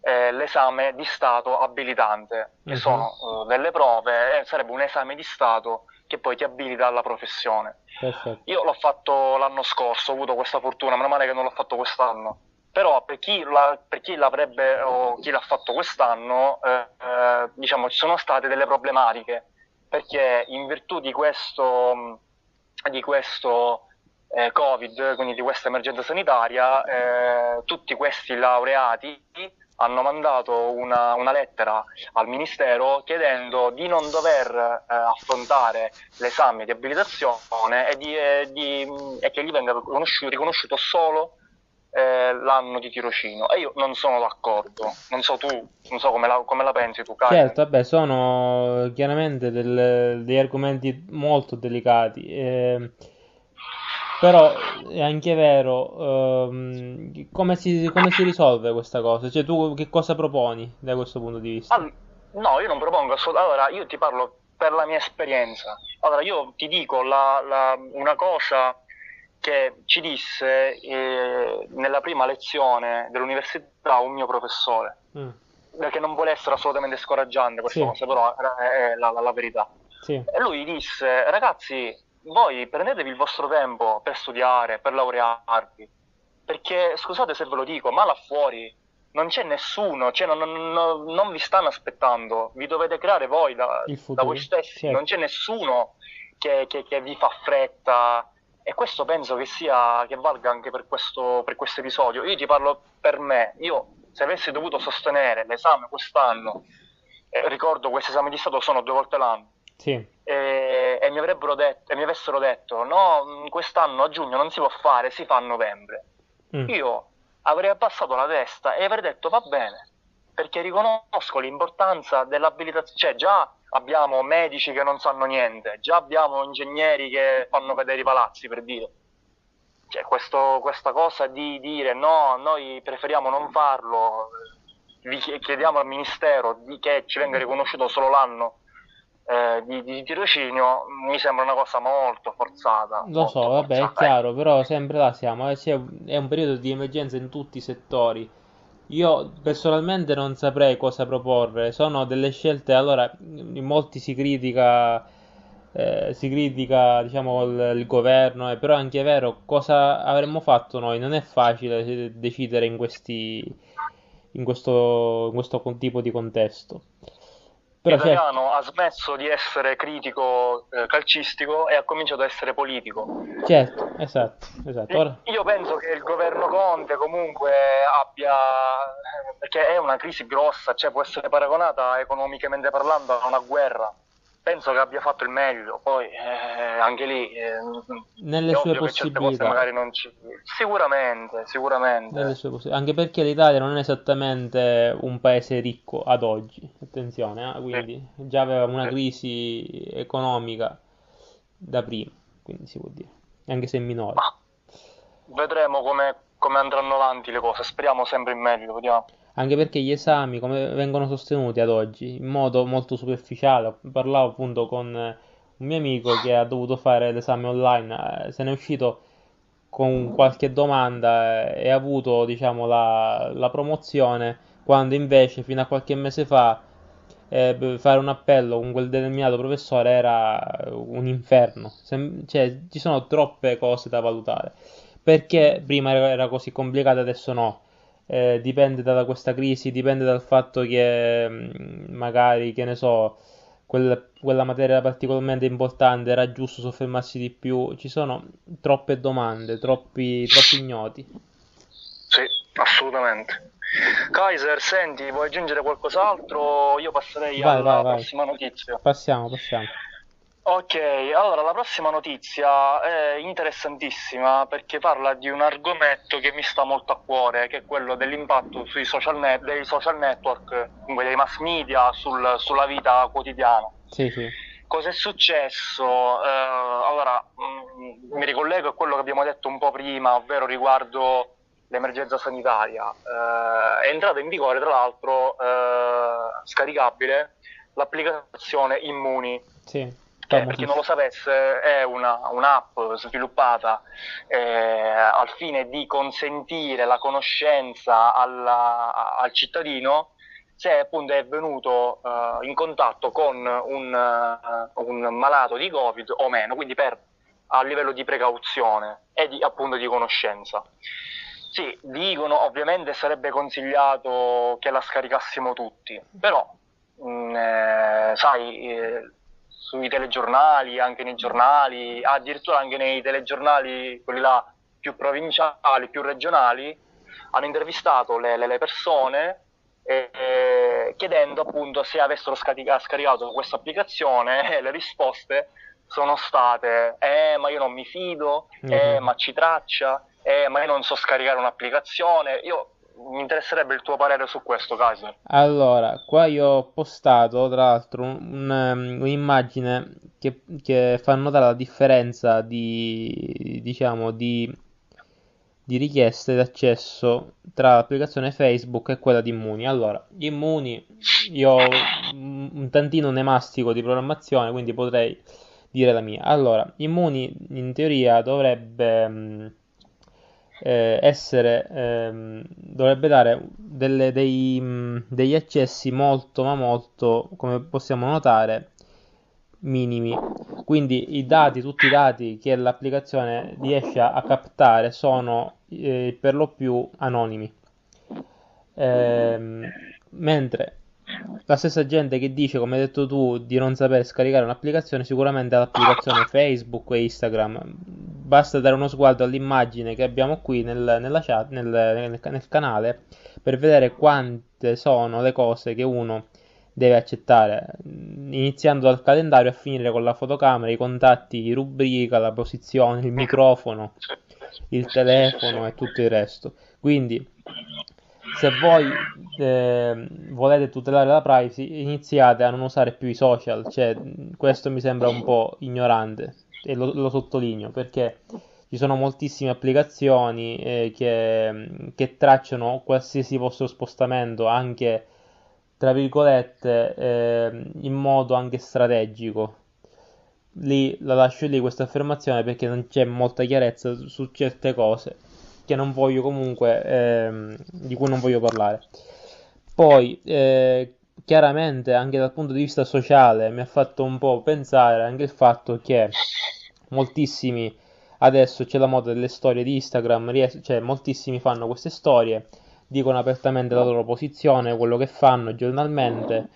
eh, l'esame di Stato abilitante, che Mhm. sono eh, delle prove, e sarebbe un esame di Stato che poi ti abilita alla professione. Perfetto. Io l'ho fatto l'anno scorso, ho avuto questa fortuna, meno male che non l'ho fatto quest'anno. Però per chi, la- per chi l'avrebbe o chi l'ha fatto quest'anno, eh, eh, diciamo, ci sono state delle problematiche, perché in virtù di questo, di questo eh, Covid, quindi di questa emergenza sanitaria, eh, tutti questi laureati hanno mandato una, una lettera al Ministero chiedendo di non dover eh, affrontare l'esame di abilitazione e, di, e di- e che gli venga riconosciuto solo eh, l'anno di tirocinio. E io non sono d'accordo. Non so tu, non so come la, come la pensi tu, Kai. Certo, vabbè, sono chiaramente del- degli argomenti molto delicati, ehm, però è anche vero, ehm, come si, come si risolve questa cosa? Cioè, tu che cosa proponi da questo punto di vista? All- no, io non propongo assolutamente. Allora, io ti parlo per la mia esperienza. Allora, io ti dico la- la- una cosa che ci disse eh, nella prima lezione dell'università un mio professore, Mm, perché non vuole essere assolutamente scoraggiante questa Sì. cosa, però è, è la, la- la verità. sì, E lui disse, ragazzi, voi prendetevi il vostro tempo per studiare, per laurearvi, perché scusate se ve lo dico, ma là fuori non c'è nessuno, cioè non, non- non- vi stanno aspettando, vi dovete creare voi da, da voi stessi, certo. non c'è nessuno che, che- che vi fa fretta. E questo penso che sia, che valga anche per questo, per questo episodio. Io ti parlo per me, io se avessi dovuto sostenere l'esame quest'anno, eh, ricordo questi esami di Stato sono due volte l'anno, Sì, e, e mi avrebbero detto, e mi avessero detto no, mh, quest'anno a giugno non si può fare, si fa a novembre. mm, Io avrei abbassato la testa e avrei detto va bene, perché riconosco l'importanza dell'abilitazione, cioè già abbiamo medici che non sanno niente, già abbiamo ingegneri che fanno vedere i palazzi per dire. Cioè, questo, questa cosa di dire no, noi preferiamo non farlo, vi chiediamo al Ministero di che ci venga riconosciuto solo l'anno eh, di, di, tirocinio, mi sembra una cosa molto forzata. Lo molto so, vabbè, forzata. è chiaro, però sempre là siamo, eh, è un periodo di emergenza in tutti i settori io personalmente non saprei cosa proporre, sono delle scelte, allora in molti si critica, eh, si critica diciamo il, il governo, eh, però è anche vero cosa avremmo fatto noi, non è facile decidere in questi, in questo, in questo tipo di contesto. Però L'italiano certo. ha smesso di essere critico eh, calcistico e ha cominciato ad essere politico. Certo, esatto, esatto. Ora... Io penso che il governo Conte comunque abbia, perché è una crisi grossa, cioè può essere paragonata economicamente parlando a una guerra penso che abbia fatto il meglio, poi eh, anche lì eh, nelle sue possibilità. Ci... Sicuramente, sicuramente. Poss... Anche perché l'Italia non è esattamente un paese ricco ad oggi, attenzione, eh? quindi sì. già aveva una crisi economica da prima, quindi si può dire, anche se minore. Ma vedremo come, come andranno avanti le cose, speriamo sempre in meglio, vediamo anche perché gli esami come vengono sostenuti ad oggi in modo molto superficiale. Parlavo appunto con un mio amico che ha dovuto fare l'esame online, eh, se n'è uscito con qualche domanda e ha avuto diciamo la, la promozione quando invece fino a qualche mese fa eh, fare un appello con quel determinato professore era un inferno. Sem- cioè, ci sono troppe cose da valutare. Perché prima era così complicato, adesso no eh, dipende da questa crisi, dipende dal fatto che mm, magari, che ne so, quel, quella materia era particolarmente importante, era giusto soffermarsi di più. Ci sono troppe domande, troppi, troppi ignoti. Sì, assolutamente. Kaiser, senti, vuoi aggiungere qualcos'altro? Io passerei vai, alla vai, prossima vai. notizia. Passiamo, passiamo. Ok, allora la prossima notizia è interessantissima perché parla di un argomento che mi sta molto a cuore, che è quello dell'impatto sui social net- dei social network, comunque dei mass media, sul, sulla vita quotidiana. Sì, sì. Cosa è successo? Eh, allora, mh, mm, mi ricollego a quello che abbiamo detto un po' prima, ovvero riguardo l'emergenza sanitaria. Eh, è entrata in vigore, tra l'altro, eh, scaricabile l'applicazione Immuni. Sì che per chi non lo sapesse è una, un'app sviluppata eh, al fine di consentire la conoscenza alla, al cittadino se appunto è venuto uh, in contatto con un, uh, un, malato di Covid o meno, quindi per, a livello di precauzione e di, appunto di conoscenza. Sì, dicono ovviamente sarebbe consigliato che la scaricassimo tutti, però mh, mm, eh, sai, eh, sui telegiornali, anche nei giornali, addirittura anche nei telegiornali, quelli là più provinciali, più regionali, hanno intervistato le, le, le persone eh, chiedendo appunto se avessero scatica, scaricato questa applicazione e le risposte sono state eh ma io non mi fido, mm-hmm. eh ma ci traccia, eh ma io non so scaricare un'applicazione, io mi interesserebbe il tuo parere su questo, Kaiser. Allora, qua io ho postato tra l'altro un, um, un'immagine che, che, fa notare la differenza di, diciamo, di, di richieste d'accesso tra l'applicazione Facebook e quella di Immuni. Allora, Immuni, io un tantino ne mastico di programmazione, quindi potrei dire la mia. Allora, Immuni in teoria dovrebbe... Eh, essere, ehm, dovrebbe dare delle, dei, mh, degli accessi molto, ma molto, come possiamo notare, minimi. Quindi i dati, tutti i dati che l'applicazione riesce a captare sono eh, per lo più anonimi. Eh, mentre la stessa gente che dice, come hai detto tu, di non saper scaricare un'applicazione, sicuramente l'applicazione Facebook e Instagram. Basta dare uno sguardo all'immagine che abbiamo qui nel, chat, nel, nel, nel canale, per vedere quante sono le cose che uno deve accettare, iniziando dal calendario a finire con la fotocamera, i contatti rubrica, la posizione, il microfono, il telefono e tutto il resto. Quindi se voi eh, volete tutelare la privacy, iniziate a non usare più i social. Cioè, questo mi sembra un po' ignorante e lo, lo sottolineo perché ci sono moltissime applicazioni eh, che, che, tracciano qualsiasi vostro spostamento anche tra virgolette eh, in modo anche strategico lì la lascio lì questa affermazione perché non c'è molta chiarezza su certe cose che non voglio comunque ehm, di cui non voglio parlare. Poi eh, chiaramente anche dal punto di vista sociale mi ha fatto un po' pensare anche il fatto che moltissimi adesso c'è la moda delle storie di Instagram ries- cioè moltissimi fanno queste storie dicono apertamente la loro posizione quello che fanno giornalmente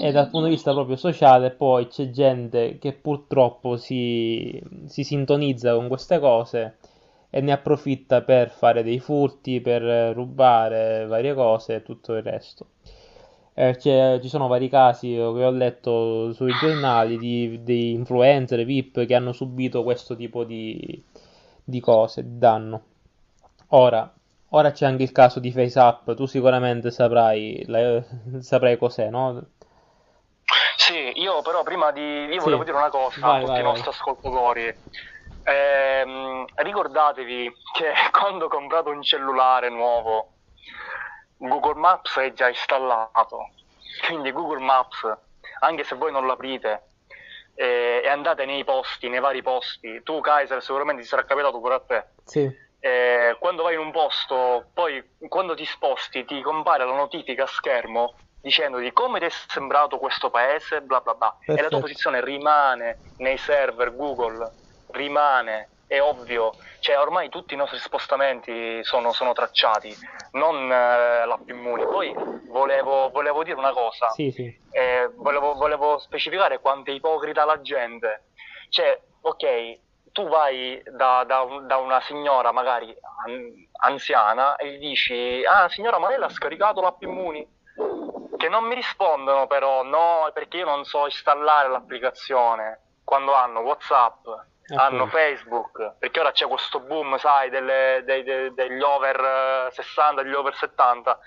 e dal punto di vista proprio sociale poi c'è gente che purtroppo si, si sintonizza con queste cose e ne approfitta per fare dei furti, per rubare varie cose e tutto il resto. Eh, ci sono vari casi che ho letto sui giornali di, di influencer, VIP che hanno subito questo tipo di, di cose, di danno. Ora, ora c'è anche il caso di FaceApp, tu sicuramente saprai, la, saprai cos'è, no? Sì, io però prima di... Io volevo sì. dire una cosa vai, a tutti vai, i nostri ascoltatori. Eh, ricordatevi che quando comprate un cellulare nuovo, Google Maps è già installato. Quindi Google Maps, anche se voi non l'aprite eh, e andate nei posti, nei vari posti, tu Kaiser sicuramente ti sarà capitato pure a te. Sì. Eh, quando vai in un posto, poi quando ti sposti ti compare la notifica a schermo dicendoti come ti è sembrato questo paese, bla bla bla, Perfetto. e la tua posizione rimane nei server Google, rimane, è ovvio, cioè ormai tutti i nostri spostamenti sono, sono tracciati, non eh, l'app Immuni. Poi volevo, volevo, dire una cosa, sì, sì. Eh, volevo, volevo specificare quanto è ipocrita la gente, cioè, ok, tu vai da, da, da, una signora magari anziana e gli dici ah signora ma lei l'ha scaricato l'app Immuni che non mi rispondono però, no, perché io non so installare l'applicazione quando hanno WhatsApp. Hanno Facebook, perché ora c'è questo boom, sai, delle, dei, dei, degli over 60, degli over 70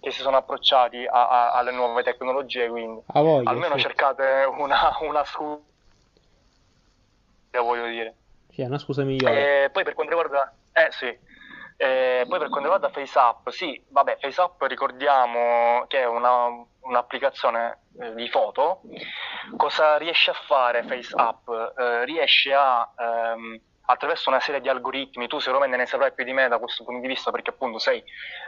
che si sono approcciati a, a, alle nuove tecnologie, quindi voglia, almeno sì. cercate una, una scusa, voglio dire. Sì, una scusa migliore. E poi per quanto riguarda... Eh sì, eh, poi per quanto riguarda FaceApp, sì, vabbè, FaceApp ricordiamo che è una, un'applicazione eh, di foto. Cosa riesce a fare FaceApp? Eh, riesce a, ehm, attraverso una serie di algoritmi, tu sicuramente ne saprai più di me da questo punto di vista perché appunto sei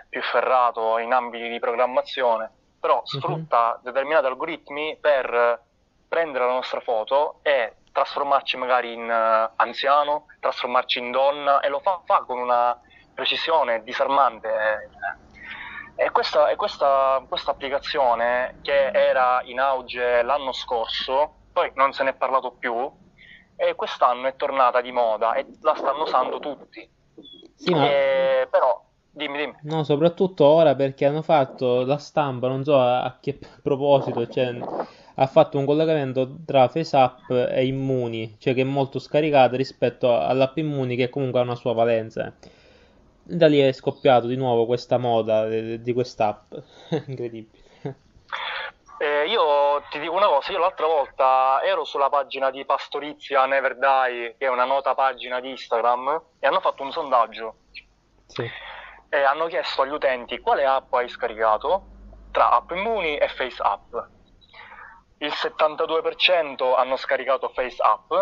più ferrato in ambiti di programmazione, però mhm. sfrutta uh-huh. determinati algoritmi per prendere la nostra foto e trasformarci magari in uh, anziano, trasformarci in donna e lo fa, fa con una precisione disarmante. E questa, e questa, questa applicazione che era in auge l'anno scorso, poi non se ne è parlato più, e quest'anno è tornata di moda e la stanno usando tutti. Sì, ma... e, però, dimmi, dimmi. No, soprattutto ora perché hanno fatto la stampa, non so a, che proposito, cioè, ha fatto un collegamento tra FaceApp e Immuni, cioè che è molto scaricata rispetto all'app Immuni che comunque ha una sua valenza da lì è scoppiato di nuovo questa moda di, quest'app. Incredibile. Eh, io ti dico una cosa, io l'altra volta ero sulla pagina di Pastorizia Never Die, che è una nota pagina di Instagram, e hanno fatto un sondaggio. Sì. E hanno chiesto agli utenti quale app hai scaricato tra App Immuni e Face App. Il 72% hanno scaricato Face App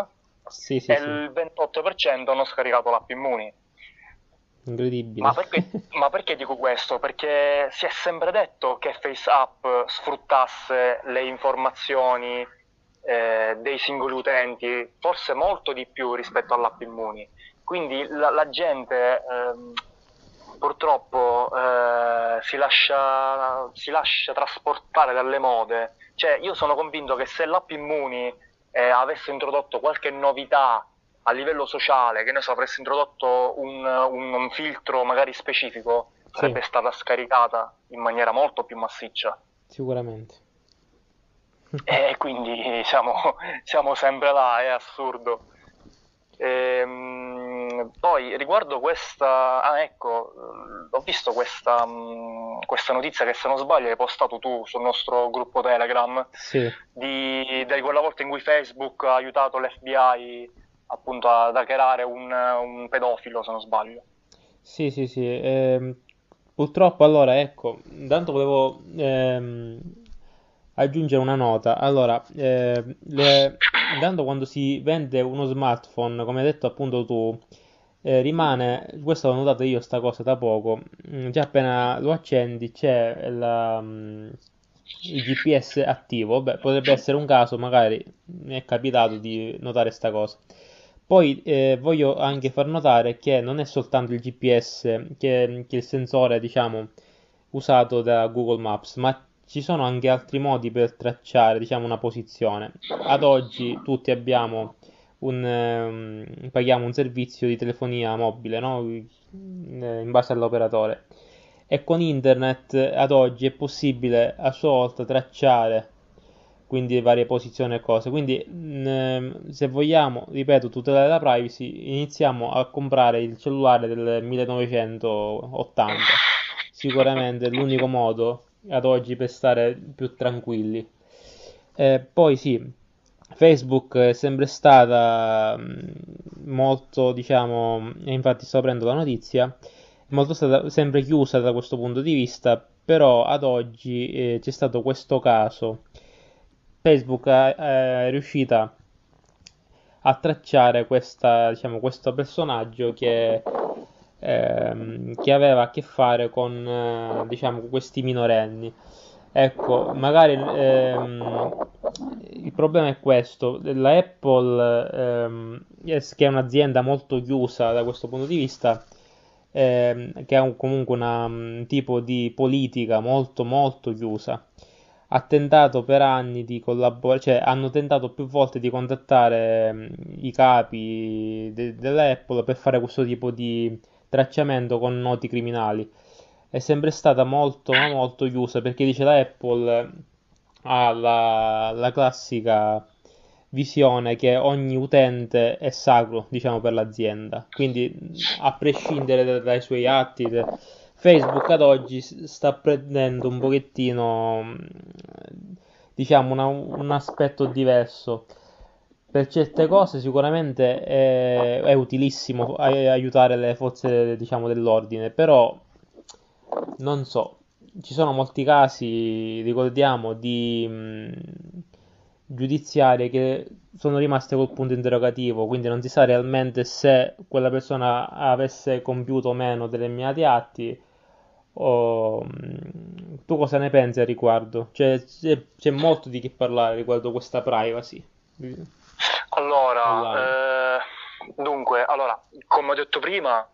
sì, sì, e il 28% hanno scaricato l'app Immuni. Incredibile. Ma perché, ma perché, dico questo? Perché si è sempre detto che FaceApp sfruttasse le informazioni eh, dei singoli utenti, forse molto di più rispetto all'app Immuni. Quindi la, la gente eh, purtroppo eh, si, lascia, si, lascia, trasportare dalle mode. Cioè, io sono convinto che se l'app Immuni eh, avesse introdotto qualche novità a livello sociale, che ne so, avresti introdotto un, un, un filtro magari specifico, sarebbe sì. stata scaricata in maniera molto più massiccia. Sicuramente. E quindi siamo, siamo sempre là, è assurdo. Ehm, Eh, poi riguardo questa, ah ecco, ho visto questa, questa, notizia che se non sbaglio hai postato tu sul nostro gruppo Telegram sì. di, di, quella volta in cui Facebook ha aiutato l'FBI appunto ad hackerare un, un pedofilo se non sbaglio. Sì, sì, sì. Eh, purtroppo allora ecco, intanto volevo ehm, aggiungere una nota. Allora, eh, le, intanto quando si vende uno smartphone, come hai detto appunto tu, eh, rimane, questo l'ho notato io sta cosa da poco, mm, già appena lo accendi c'è la, mm, il GPS attivo, Beh, potrebbe essere un caso, magari mi è capitato di notare sta cosa. Poi eh, voglio anche far notare che non è soltanto il GPS che, che è il sensore, diciamo, usato da Google Maps, ma ci sono anche altri modi per tracciare, diciamo, una posizione. Ad oggi tutti abbiamo un, um, paghiamo un servizio di telefonia mobile, no? In base all'operatore. E con internet ad oggi è possibile a sua volta tracciare quindi varie posizioni e cose. Quindi, mh, ehm, se vogliamo, ripeto, tutelare la privacy, iniziamo a comprare il cellulare del 1980. Sicuramente è l'unico modo ad oggi per stare più tranquilli. Eh, poi sì, Facebook è sempre stata molto, diciamo, e infatti sto aprendo la notizia, molto stata sempre chiusa da questo punto di vista, però ad oggi eh, c'è stato questo caso. Facebook è, è riuscita a tracciare questa, diciamo, questo personaggio che ehm, che aveva a che fare con eh, diciamo questi minorenni. Ecco, magari ehm, il problema è questo, la Apple, ehm, che è un'azienda molto chiusa da questo punto di vista, ehm, che ha comunque una, un tipo di politica molto molto chiusa, ha tentato per anni di collaborare, cioè hanno tentato più volte di contattare ehm, i capi de- dell'Apple per fare questo tipo di tracciamento con noti criminali. È sempre stata molto, molto chiusa perché dice la Apple ha la, la classica visione che ogni utente è sacro, diciamo, per l'azienda. Quindi, a prescindere dai suoi atti, Facebook ad oggi sta prendendo un pochettino, diciamo, una, un aspetto diverso per certe cose sicuramente è, è utilissimo aiutare le forze diciamo, dell'ordine, però non so, ci sono molti casi, ricordiamo, di mh, giudiziarie che sono rimaste col punto interrogativo, quindi non si sa realmente se quella persona avesse compiuto o meno determinati atti. O, mh, tu cosa ne pensi al riguardo? Cioè, c'è, c'è molto di che parlare riguardo questa privacy. Allora, eh, dunque, allora, come ho detto prima,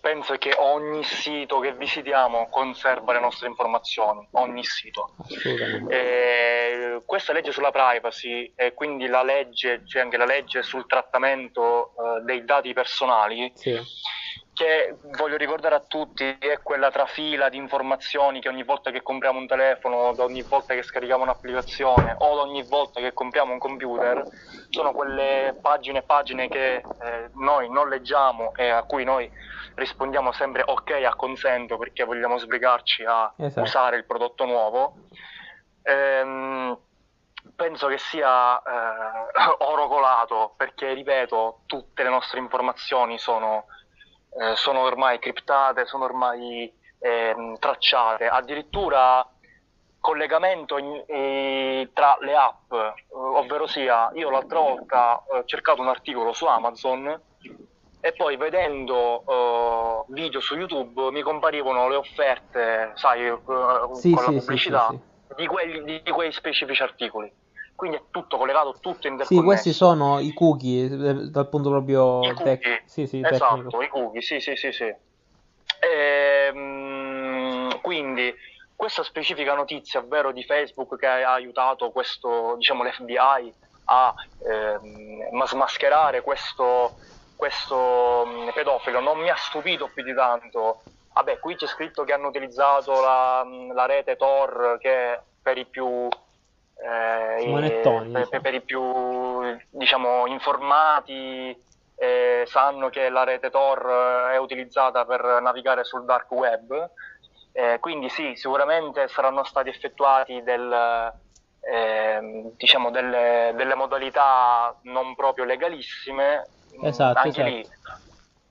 penso che ogni sito che visitiamo conserva le nostre informazioni, ogni sito. Eh, questa legge sulla privacy e quindi la legge, c'è anche la legge sul trattamento eh, dei dati personali, sì che voglio ricordare a tutti è quella trafila di informazioni che ogni volta che compriamo un telefono, ogni volta che scarichiamo un'applicazione o ogni volta che compriamo un computer, sono quelle pagine e pagine che eh, noi non leggiamo e a cui noi rispondiamo sempre ok a consento perché vogliamo sbrigarci a esatto. usare il prodotto nuovo. Ehm, penso che sia eh, oro colato perché, ripeto, tutte le nostre informazioni sono eh, sono ormai criptate, sono ormai eh, tracciate, addirittura collegamento in, in, tra le app, eh, ovvero sia io l'altra volta ho cercato un articolo su Amazon e poi vedendo uh, video su YouTube mi comparivano le offerte, sai, sì, con sì, la pubblicità sì, di, quelli, di, quei specifici articoli quindi è tutto collegato, tutto interconnesso. Sì, questi sono i cookie eh, dal punto proprio tecnico. Sì, sì, esatto, i cookie, sì, sì, sì, sì. Ehm, quindi questa specifica notizia, ovvero di Facebook che ha aiutato questo, diciamo, l'FBI a ehm, smascherare questo, questo mm, pedofilo, non mi ha stupito più di tanto. Vabbè, qui c'è scritto che hanno utilizzato la, mm, la rete Tor che per i più eh, per, diciamo. per, i più diciamo, informati, eh, eh, sanno che la rete Tor è utilizzata per navigare sul dark web, eh, quindi sì, sicuramente saranno stati effettuati del, eh, diciamo delle, delle, modalità non proprio legalissime. Esatto, Anche esatto. lì,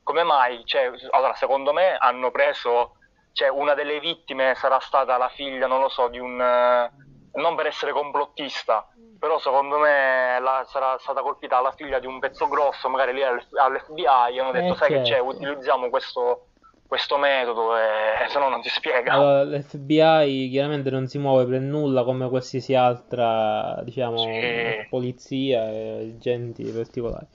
come mai? Cioè, allora, secondo me hanno preso, cioè, una delle vittime sarà stata la figlia, non lo so, di un... non per essere complottista, però secondo me la, sarà stata colpita la figlia di un pezzo grosso, magari lì all'FBI, hanno detto, Eh, sai che c'è, certo. utilizziamo questo questo metodo e se no non si spiega. Allora, l'FBI chiaramente non si muove per nulla come qualsiasi altra, diciamo, Sì. polizia e agenti particolari.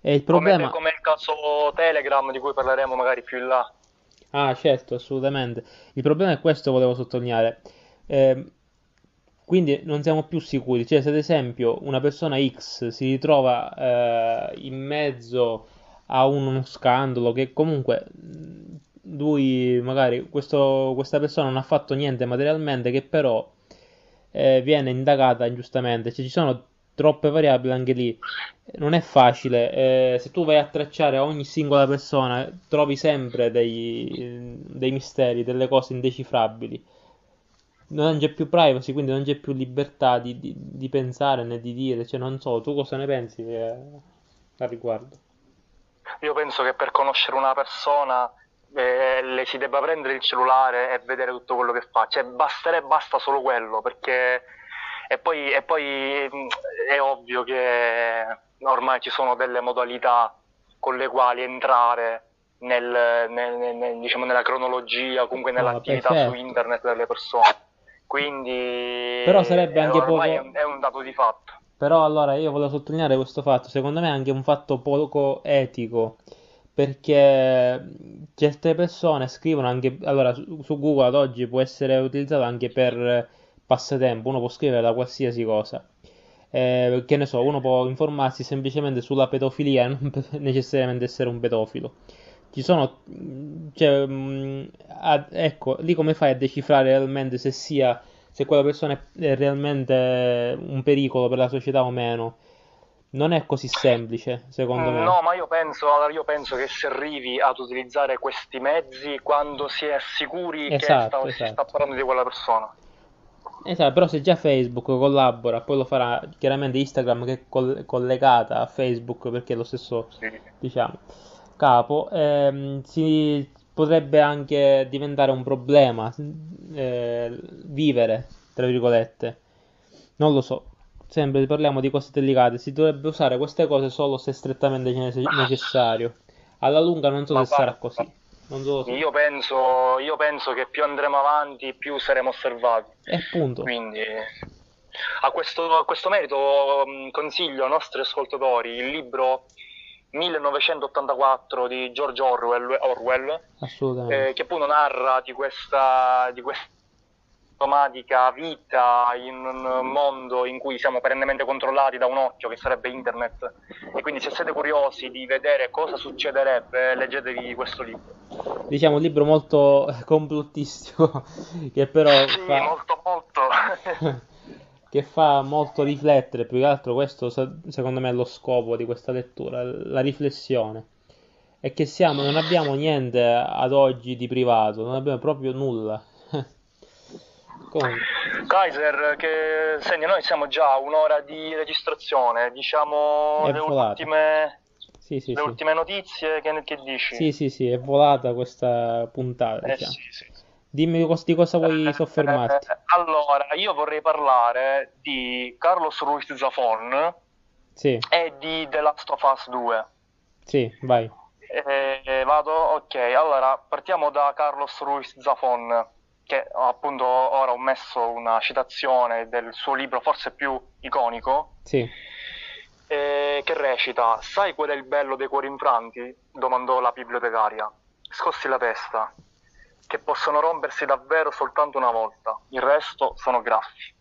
E il Come, problema... come il caso Telegram di cui parleremo magari più in là. Ah, certo, assolutamente. Il problema è questo, volevo sottolineare. Ehm, quindi non siamo più sicuri. Cioè, se ad esempio una persona X si ritrova eh, in mezzo a uno scandalo che comunque mh, lui, magari questo- questa persona non ha fatto niente materialmente, che però eh, viene indagata ingiustamente. Cioè, ci sono troppe variabili anche lì. Non è facile. eh, se tu vai a tracciare ogni singola persona, trovi sempre dei, dei misteri, delle cose indecifrabili. Non c'è più privacy, quindi non c'è più libertà di, di- di pensare né di dire. Cioè, non so, tu cosa ne pensi eh, al riguardo? Io penso che per conoscere una persona eh, le si debba prendere il cellulare e vedere tutto quello che fa. Cioè, basterebbe, basta solo quello, perché... E poi, e poi mh, è ovvio che ormai ci sono delle modalità con le quali entrare nel- nel- nel- diciamo, nella cronologia, comunque nell'attività su perfetto. internet delle persone. Quindi Però sarebbe eh, anche poco- è un, è un dato di fatto. Però allora io volevo sottolineare questo fatto, secondo me è anche un fatto poco etico, perché certe persone scrivono anche, allora su, su Google ad oggi può essere utilizzato anche per passatempo, uno può scrivere da qualsiasi cosa. Eh, che ne so, uno può informarsi semplicemente sulla pedofilia e non necessariamente essere un pedofilo. Ci sono, cioè, mh, a- ecco, lì come fai a decifrare realmente se sia, se quella persona è realmente un pericolo per la società o meno? Non è così semplice, secondo me. No, ma io penso, allora io penso che se arrivi ad utilizzare questi mezzi quando si è sicuri che Esatto, sta- si sta esatto. parlando di quella persona. Esatto, però se già Facebook collabora, poi lo farà chiaramente Instagram che è coll- collegata a Facebook perché è lo stesso, Sì. diciamo, capo, ehm, si potrebbe anche diventare un problema eh, vivere, tra virgolette. Non lo so, sempre parliamo di cose delicate, si dovrebbe usare queste cose solo se strettamente nece- necessario. Alla lunga non so Ma se sarà guarda, così. So se... Io penso, io penso che più andremo avanti, più saremo osservati. E appunto, Quindi, a questo, a questo merito, consiglio ai nostri ascoltatori il libro 1984 di George Orwell, Orwell eh, che appunto narra di questa, di questa automatica vita in un mondo in cui siamo perennemente controllati da un occhio che sarebbe internet. E quindi se siete curiosi di vedere cosa succederebbe leggetevi questo libro. Diciamo un libro molto complottistico che però sì fa, molto molto che fa molto riflettere, più che altro questo se- secondo me è lo scopo di questa lettura, la riflessione. È che siamo, non abbiamo niente ad oggi di privato, non abbiamo proprio nulla. Comunque, Kaiser che senti noi siamo già a un'ora di registrazione diciamo È le volata. ultime, sì, sì, le sì. ultime notizie che, che dici Sì, sì, sì, è volata questa puntata, eh diciamo. sì sì Dimmi di cosa vuoi Eh, soffermarti. allora, io vorrei parlare di Carlos Ruiz Zafón Sì, e di The Last of Us 2. sì, vai. Eh, vado? Ok, allora partiamo da Carlos Ruiz Zafón, che appunto ora ho messo una citazione del suo libro forse più iconico, Sì, eh, che recita: Sai qual è il bello dei cuori infranti? domandò la bibliotecaria. Scossi la testa, che possono rompersi davvero soltanto una volta, il resto sono graffi.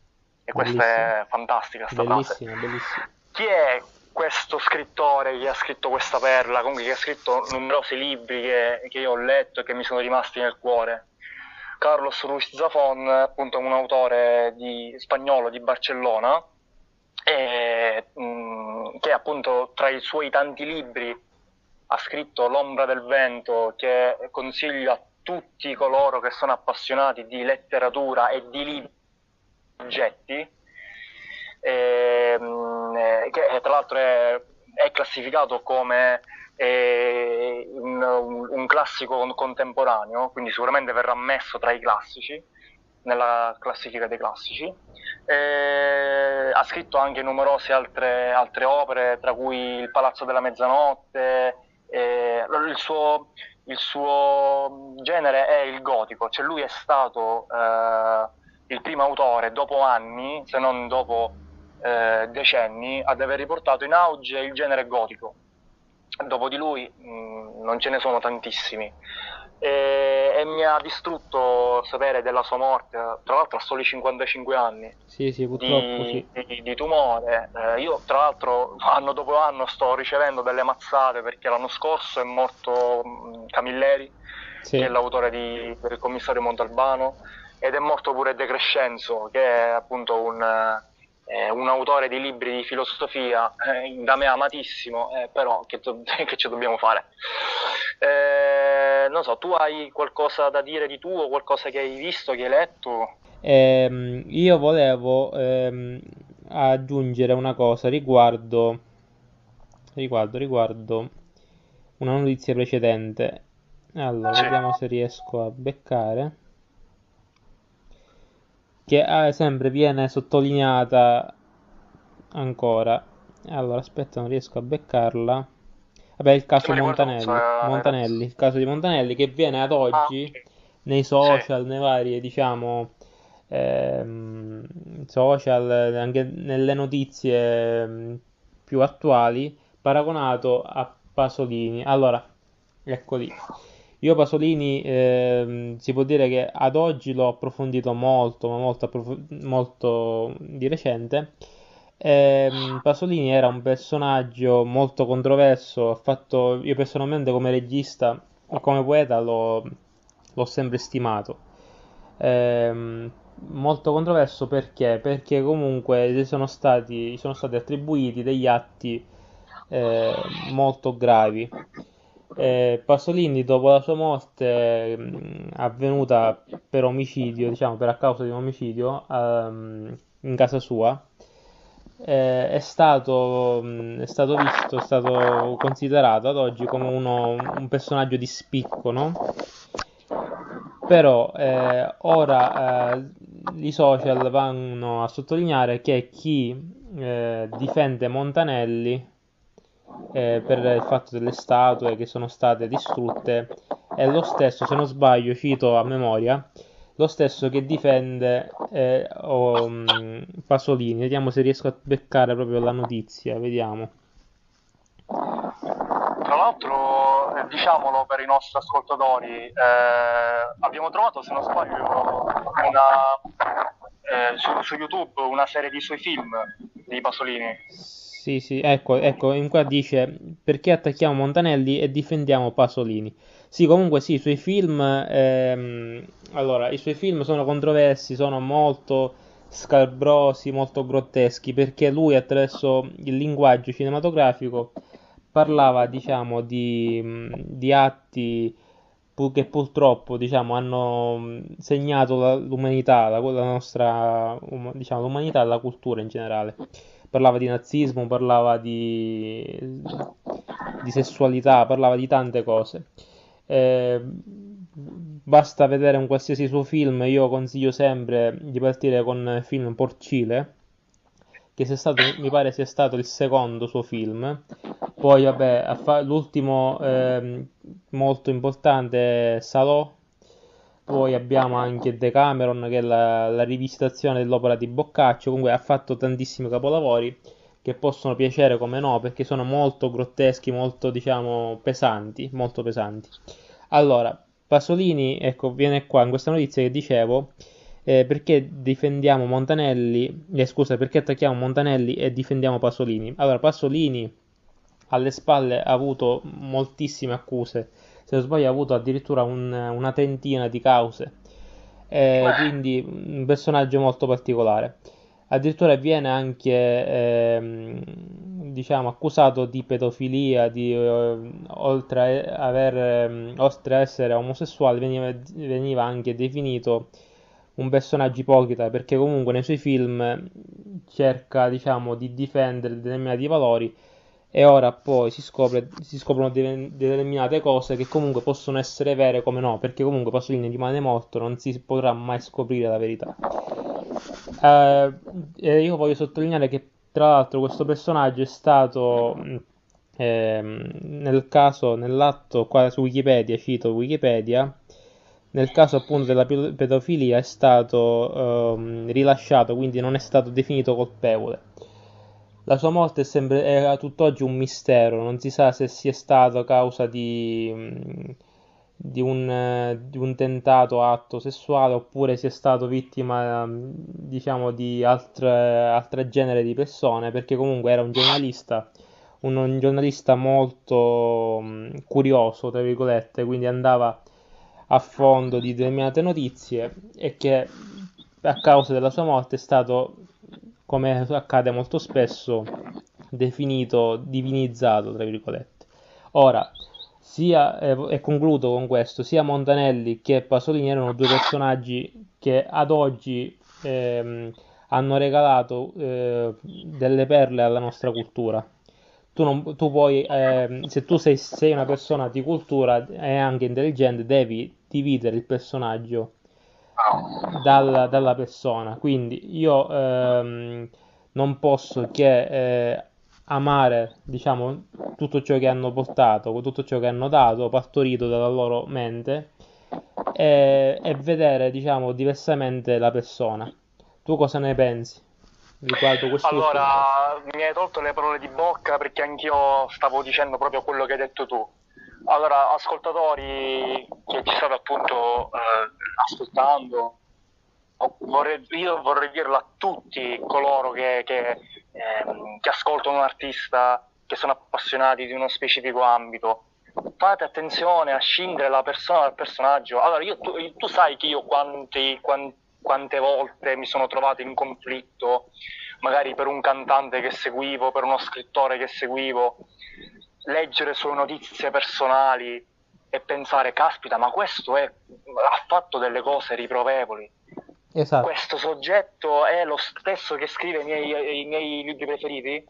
E questa è fantastica sta frase. bellissimo, bellissimo. Chi è questo scrittore che ha scritto questa perla, comunque che ha scritto numerosi libri che, che io ho letto e che mi sono rimasti nel cuore? Carlos Ruiz Zafón, appunto un autore di, spagnolo di Barcellona, e, mh, che appunto tra i suoi tanti libri ha scritto L'ombra del vento che consiglio a tutti coloro che sono appassionati di letteratura e di libri oggetti, ehm, eh, che tra l'altro è, è classificato come eh, un, un, classico contemporaneo, quindi sicuramente verrà messo tra i classici, nella classifica dei classici. Eh, ha scritto anche numerose altre, altre, opere, tra cui Il Palazzo della Mezzanotte. Eh, il, suo, il, suo, genere è il gotico, cioè lui è stato eh, il primo autore dopo anni, se non dopo eh, decenni, ad aver riportato in auge il genere gotico. Dopo di lui mh, mm, non ce ne sono tantissimi. E, e, mi ha distrutto sapere della sua morte, tra l'altro a soli 55 anni. Sì, sì, purtroppo di, sì. di, di tumore. Eh, io, tra l'altro, anno dopo anno sto ricevendo delle mazzate perché l'anno scorso è morto mm, Camilleri, sì. che è l'autore di, del commissario Montalbano ed è morto pure De Crescenzo, che è appunto un, eh, un autore di libri di filosofia eh, da me amatissimo, eh, però che, to- che, ci dobbiamo fare? Eh, non so, tu hai qualcosa da dire di tuo, qualcosa che hai visto, che hai letto? Ehm, io volevo ehm, aggiungere una cosa riguardo, riguardo, riguardo una notizia precedente. Allora, sì. vediamo se riesco a beccare che eh, sempre viene sottolineata ancora. Allora, aspetta, non riesco a beccarla. Vabbè, il caso Montanelli, Montanelli, il caso di Montanelli che viene ad oggi ah, nei social, sì. nei vari, diciamo, ehm, social, anche nelle notizie ehm, più attuali, paragonato a Pasolini. Allora, ecco lì. Io Pasolini eh, si può dire che ad oggi l'ho approfondito molto, ma molto, approf- molto di recente. Eh, Pasolini era un personaggio molto controverso, fatto, io personalmente come regista o come poeta l'ho, l'ho sempre stimato. Eh, molto controverso perché? Perché comunque sono stati, sono stati attribuiti degli atti eh, molto gravi eh, Pasolini, dopo la sua morte mh, mm, avvenuta per omicidio, diciamo per a causa di un omicidio um, in casa sua, eh, è, stato, mh, mm, è stato visto, è stato considerato ad oggi come uno, un personaggio di spicco, no? Però eh, ora eh, i social vanno a sottolineare che chi eh, difende Montanelli eh, per il fatto delle statue che sono state distrutte è lo stesso, se non sbaglio, cito a memoria, lo stesso che difende eh, oh, Pasolini. Vediamo se riesco a beccare proprio la notizia, vediamo. Tra l'altro, eh, diciamolo per i nostri ascoltatori, eh, abbiamo trovato, se non sbaglio, una, eh, su, su YouTube una serie di suoi film di Pasolini. Sì, sì, ecco, ecco, in qua dice perché attacchiamo Montanelli e difendiamo Pasolini. Sì, comunque sì, i suoi film, ehm, allora, i suoi film sono controversi, sono molto scabrosi, molto grotteschi, perché lui attraverso il linguaggio cinematografico parlava, diciamo, di, di atti che purtroppo, diciamo, hanno segnato l'umanità, la, la nostra, diciamo, l'umanità e la cultura in generale parlava di nazismo, parlava di, di sessualità, parlava di tante cose. Eh, basta vedere un qualsiasi suo film, io consiglio sempre di partire con il film Porcile, che stato, mi pare sia stato il secondo suo film. Poi, vabbè, l'ultimo eh, molto importante è Salò, poi abbiamo anche Decameron che è la, la rivisitazione dell'opera di Boccaccio. Comunque ha fatto tantissimi capolavori che possono piacere come no perché sono molto grotteschi, molto diciamo pesanti, molto pesanti. Allora, Pasolini, ecco, viene qua in questa notizia che dicevo eh, perché difendiamo Montanelli, eh, scusa, perché attacchiamo Montanelli e difendiamo Pasolini. Allora, Pasolini alle spalle ha avuto moltissime accuse se non sbaglio ha avuto addirittura un, una trentina di cause, eh, quindi un personaggio molto particolare. Addirittura viene anche, eh, diciamo, accusato di pedofilia, di, eh, oltre, a aver, eh, oltre a essere omosessuale, veniva, veniva anche definito un personaggio ipocrita perché comunque nei suoi film cerca, diciamo, di difendere determinati valori e ora poi si, scopre, si scoprono de- determinate cose che comunque possono essere vere come no, perché comunque Pasolini rimane morto, non si potrà mai scoprire la verità. Eh, io voglio sottolineare che tra l'altro questo personaggio è stato eh, nel caso, nell'atto qua su Wikipedia, cito Wikipedia, nel caso appunto della pedofilia è stato eh, rilasciato, quindi non è stato definito colpevole. La sua morte è, sempre, è a tutt'oggi un mistero, non si sa se sia stato causa di, di, un, di un tentato atto sessuale oppure sia stato vittima diciamo di altre, altre genere di persone, perché comunque era un giornalista, un, un giornalista molto curioso, tra virgolette, quindi andava a fondo di determinate notizie e che a causa della sua morte è stato come accade molto spesso, definito divinizzato, tra virgolette. Ora, sia, eh, e concludo con questo, sia Montanelli che Pasolini erano due personaggi che ad oggi ehm, hanno regalato eh, delle perle alla nostra cultura. Tu, non, tu puoi, eh, se tu sei, sei, una persona di cultura e anche intelligente, devi dividere il personaggio dal, dalla persona. Quindi io ehm, non posso che eh, amare, diciamo, tutto ciò che hanno portato, tutto ciò che hanno dato, partorito dalla loro mente e, e vedere, diciamo, diversamente la persona. Tu cosa ne pensi? allora mi hai tolto le parole di bocca perché anch'io stavo dicendo proprio quello che hai detto tu allora, ascoltatori che ci state appunto eh, ascoltando, vorrei, io vorrei dirlo a tutti coloro che, che, ehm, che ascoltano un artista, che sono appassionati di uno specifico ambito. Fate attenzione a scindere la persona dal personaggio. Allora, io, tu, tu, sai che io quanti, quanti, quante volte mi sono trovato in conflitto, magari per un cantante che seguivo, per uno scrittore che seguivo leggere sue notizie personali e pensare, caspita, ma questo è, ha fatto delle cose riprovevoli. Esatto. Questo soggetto è lo stesso che scrive i miei, i miei libri preferiti?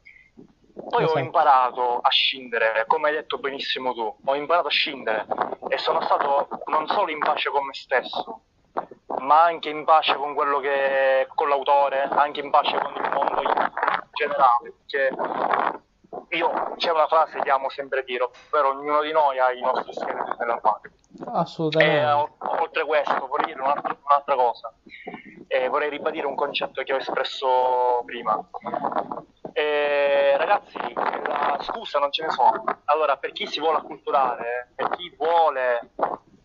Poi esatto. ho imparato a scindere, come hai detto benissimo tu, ho imparato a scindere e sono stato non solo in pace con me stesso, ma anche in pace con quello che con l'autore, anche in pace con il mondo in generale, perché io c'è una frase che amo sempre dire, ovvero ognuno di noi ha i nostri scheletri nell'armadio. Assolutamente. E, oltre questo vorrei dire un'altra, un'altra cosa, e vorrei ribadire un concetto che ho espresso prima. E, ragazzi, la scusa non ce ne sono. Allora, per chi si vuole acculturare, per chi vuole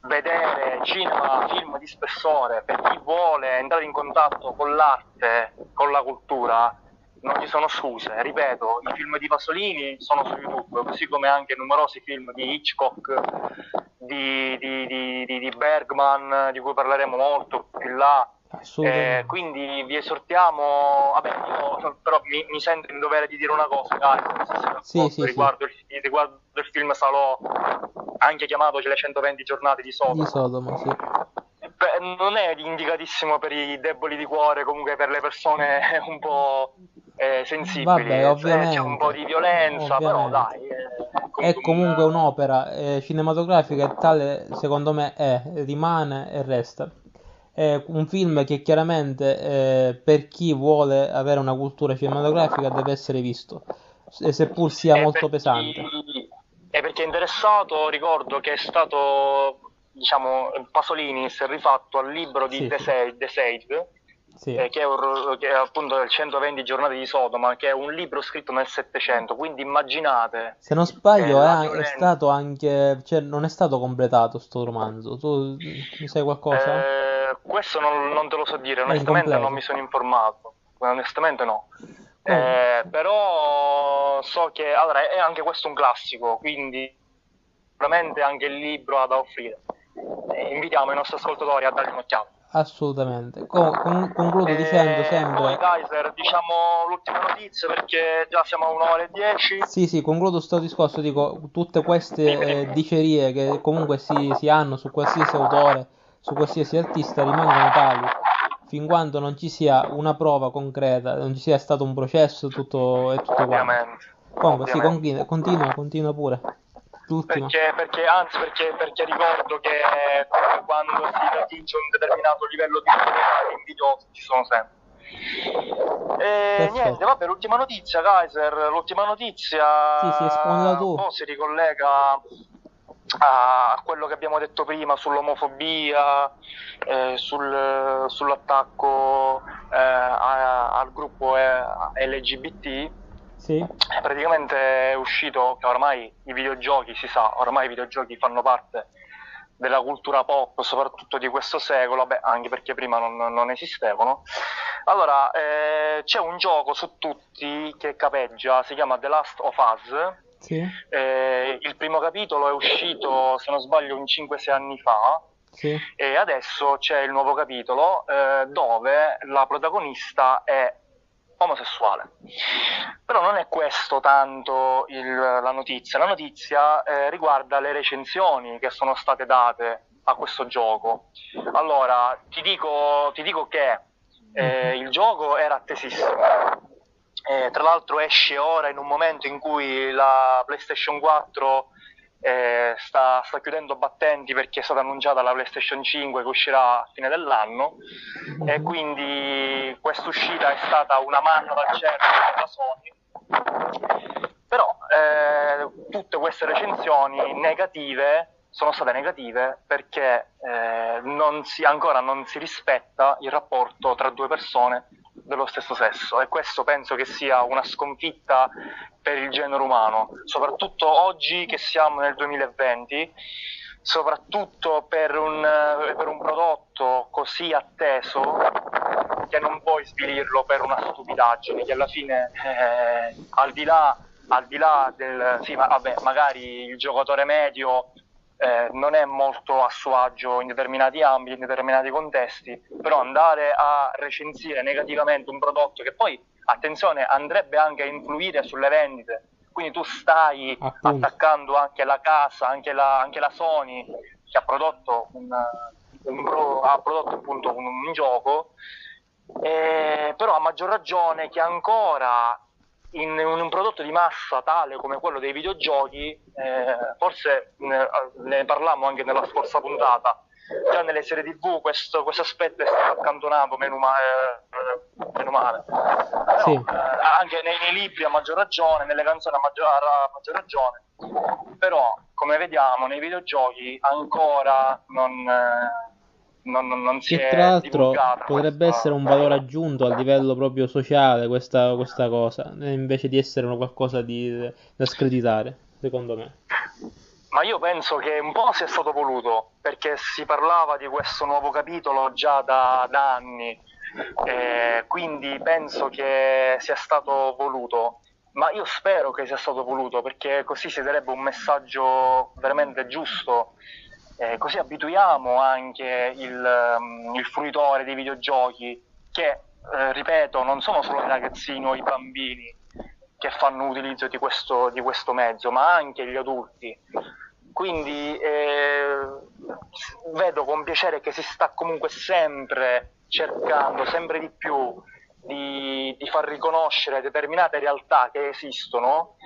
vedere cinema, film di spessore, per chi vuole entrare in contatto con l'arte, con la cultura, non ci sono scuse, ripeto, i film di Pasolini sono su YouTube, così come anche numerosi film di Hitchcock, di, di, di, di Bergman, di cui parleremo molto più in là. Eh, quindi vi esortiamo, vabbè, io però mi, mi, sento in dovere di dire una cosa, Gaio, sì, sì, riguardo, sì. Il, riguardo, Il, film Salò, anche chiamato Le 120 giornate di Sodoma. Di Sodoma, sì Beh, non è indicatissimo per i deboli di cuore, comunque per le persone un po' eh, sensibili. Vabbè, ovviamente, c'è un po' di violenza, ovviamente. però dai. Eh, è comunque un'opera eh, cinematografica e tale, secondo me, è, rimane e resta. È un film che chiaramente eh, per chi vuole avere una cultura cinematografica deve essere visto, seppur sia e molto pesante. Chi... E per chi è interessato, ricordo che è stato diciamo, Pasolini si è rifatto al libro di sì, The, Sage, The Sage sì. eh, che, è un, che, è appunto del 120 giornate di Sodoma, che è un libro scritto nel 700, quindi immaginate... Se non sbaglio è, è, stato anche, cioè non è stato completato sto romanzo, tu mi sai qualcosa? Eh, questo non, non, te lo so dire, onestamente non mi sono informato, onestamente no. Eh, però so che allora, è anche questo un classico, quindi sicuramente anche il libro ha da offrire. E invitiamo i nostri ascoltatori a dargli un'occhiata. Assolutamente. Con- con- concludo dicendo E sempre... poi Kaiser, diciamo l'ultima notizia perché già siamo a un'ora e dieci. Sì, sì, concludo sto discorso, dico, tutte queste eh, dicerie che comunque si, si hanno su qualsiasi autore, su qualsiasi artista rimangono tali, fin quando non ci sia una prova concreta, non ci sia stato un processo tutto, e tutto quanto. Comunque, sì, Ovviamente. continua, continua, continua pure. L'ultima. Perché, perché, anzi, perché, perché ricordo che quando si raggiunge un determinato livello di gli invidiosi ci sono sempre. E niente, vabbè, l'ultima notizia, Kaiser, l'ultima notizia Sì, sì, un po' si ricollega a quello che abbiamo detto prima sull'omofobia, eh, sul- sull'attacco eh, a- al gruppo eh, LGBT. Sì, Praticamente è uscito che ormai i videogiochi, si sa, ormai i videogiochi fanno parte della cultura pop, soprattutto di questo secolo, beh, anche perché prima non, non esistevano. Allora, eh, c'è un gioco su tutti che capeggia, si chiama The Last of Us. sì, Eh, il primo capitolo è uscito, se non sbaglio, un 5-6 anni fa. sì, E adesso c'è il nuovo capitolo eh, dove la protagonista è omosessuale. Però non è questo tanto il- la notizia, la notizia eh, riguarda le recensioni che sono state date a questo gioco. Allora, ti dico, ti dico che eh, il gioco era attesissimo. Eh, tra l'altro esce ora in un momento in cui la PlayStation 4 eh, sta, sta chiudendo battenti perché è stata annunciata la PlayStation 5 che uscirà a fine dell'anno e quindi questa uscita è stata una manna dal cielo per la Sony. Però eh, tutte queste recensioni negative sono state negative perché eh, non si- ancora non si rispetta il rapporto tra due persone dello stesso sesso e questo penso che sia una sconfitta per il genere umano, soprattutto oggi che siamo nel 2020, soprattutto per un, per un prodotto così atteso che non puoi svilirlo per una stupidaggine che alla fine eh, al di là al di là del sì ma vabbè magari il giocatore medio eh, non è molto a suo agio in determinati ambiti, in determinati contesti, però andare a recensire negativamente un prodotto che poi, attenzione, andrebbe anche a influire sulle vendite, quindi tu stai Appunto. attaccando anche la casa, anche la, anche la Sony che ha prodotto un, un pro- ha prodotto appunto un, un gioco, eh, però a maggior ragione che ancora in un prodotto di massa tale come quello dei videogiochi, eh, forse ne, ne parlammo anche nella scorsa puntata, già nelle serie tv questo, questo aspetto è stato accantonato meno, ma- eh, meno male. Però, Sì. eh, anche nei, nei libri a maggior ragione, nelle canzoni a maggior, a maggior ragione, però come vediamo nei videogiochi ancora non, eh, non, non- non si Che è tra l'altro potrebbe questa- essere un valore aggiunto a livello proprio sociale questa, questa cosa, eh, invece di essere una qualcosa di, da screditare, secondo me. Ma io penso che un po' sia stato voluto, perché si parlava di questo nuovo capitolo già da, da anni, eh, quindi penso che sia stato voluto. Ma io spero che sia stato voluto, perché così si darebbe un messaggio veramente giusto. Eh, così abituiamo anche il, um, il fruitore dei videogiochi, che, eh, ripeto, non sono solo i ragazzini o i bambini che fanno utilizzo di questo, di questo mezzo, ma anche gli adulti. Quindi eh, vedo con piacere che si sta comunque sempre cercando, sempre di più, di, di far riconoscere determinate realtà che esistono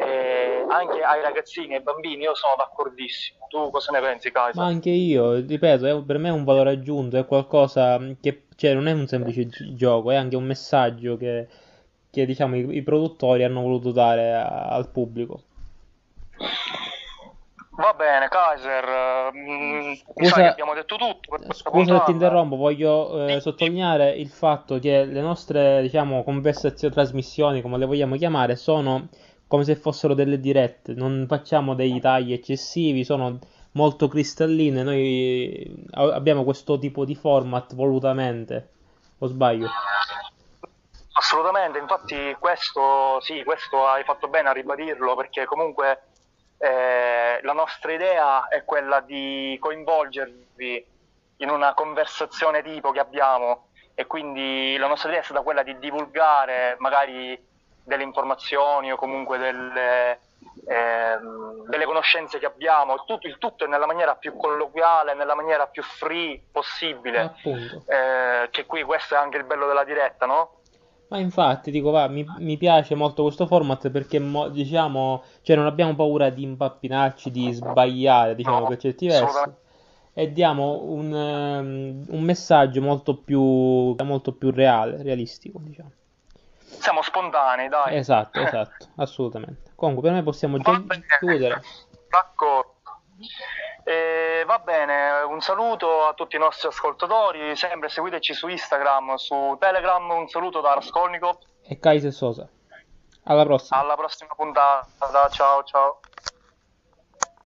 eh, anche ai ragazzini e ai bambini. Io sono d'accordissimo. Tu cosa ne pensi, Kaiser? Ma anche io, ripeto, è- per me è un valore aggiunto, è qualcosa che, cioè, non è un semplice gi- gioco, è anche un messaggio che, che, diciamo, i, i produttori hanno voluto dare a- al pubblico. Va bene, Kaiser. mi Scusa- sa che abbiamo detto tutto. Scusa se ti interrompo, voglio eh, sottolineare il fatto che le nostre, diciamo, conversazioni, trasmissioni, come le vogliamo chiamare, sono come se fossero delle dirette, non facciamo dei tagli eccessivi, sono molto cristalline, noi a- abbiamo questo tipo di format volutamente, o sbaglio? Assolutamente, infatti questo, sì, questo hai fatto bene a ribadirlo perché comunque eh, la nostra idea è quella di coinvolgervi in una conversazione tipo che abbiamo. E quindi la nostra idea è stata quella di divulgare magari delle informazioni o comunque delle, ehm, delle conoscenze che abbiamo, tutto, il tutto nella maniera più colloquiale, nella maniera più free possibile, eh, che qui questo è anche il bello della diretta, no? Ma infatti, dico, va, mi, mi piace molto questo format perché, mo, diciamo, cioè non abbiamo paura di impappinarci, di sbagliare, diciamo, no, per certi versi. E diamo un, um, un messaggio molto più, molto più reale, realistico, diciamo. Siamo spontanei, dai. Esatto, esatto, assolutamente. Comunque, per me possiamo già chiudere. D'accordo. E va bene, un saluto a tutti i nostri ascoltatori, sempre seguiteci su Instagram, su Telegram, un saluto da Raskolnikov e Kaiser Sosa. Alla prossima. Alla prossima puntata, ciao ciao.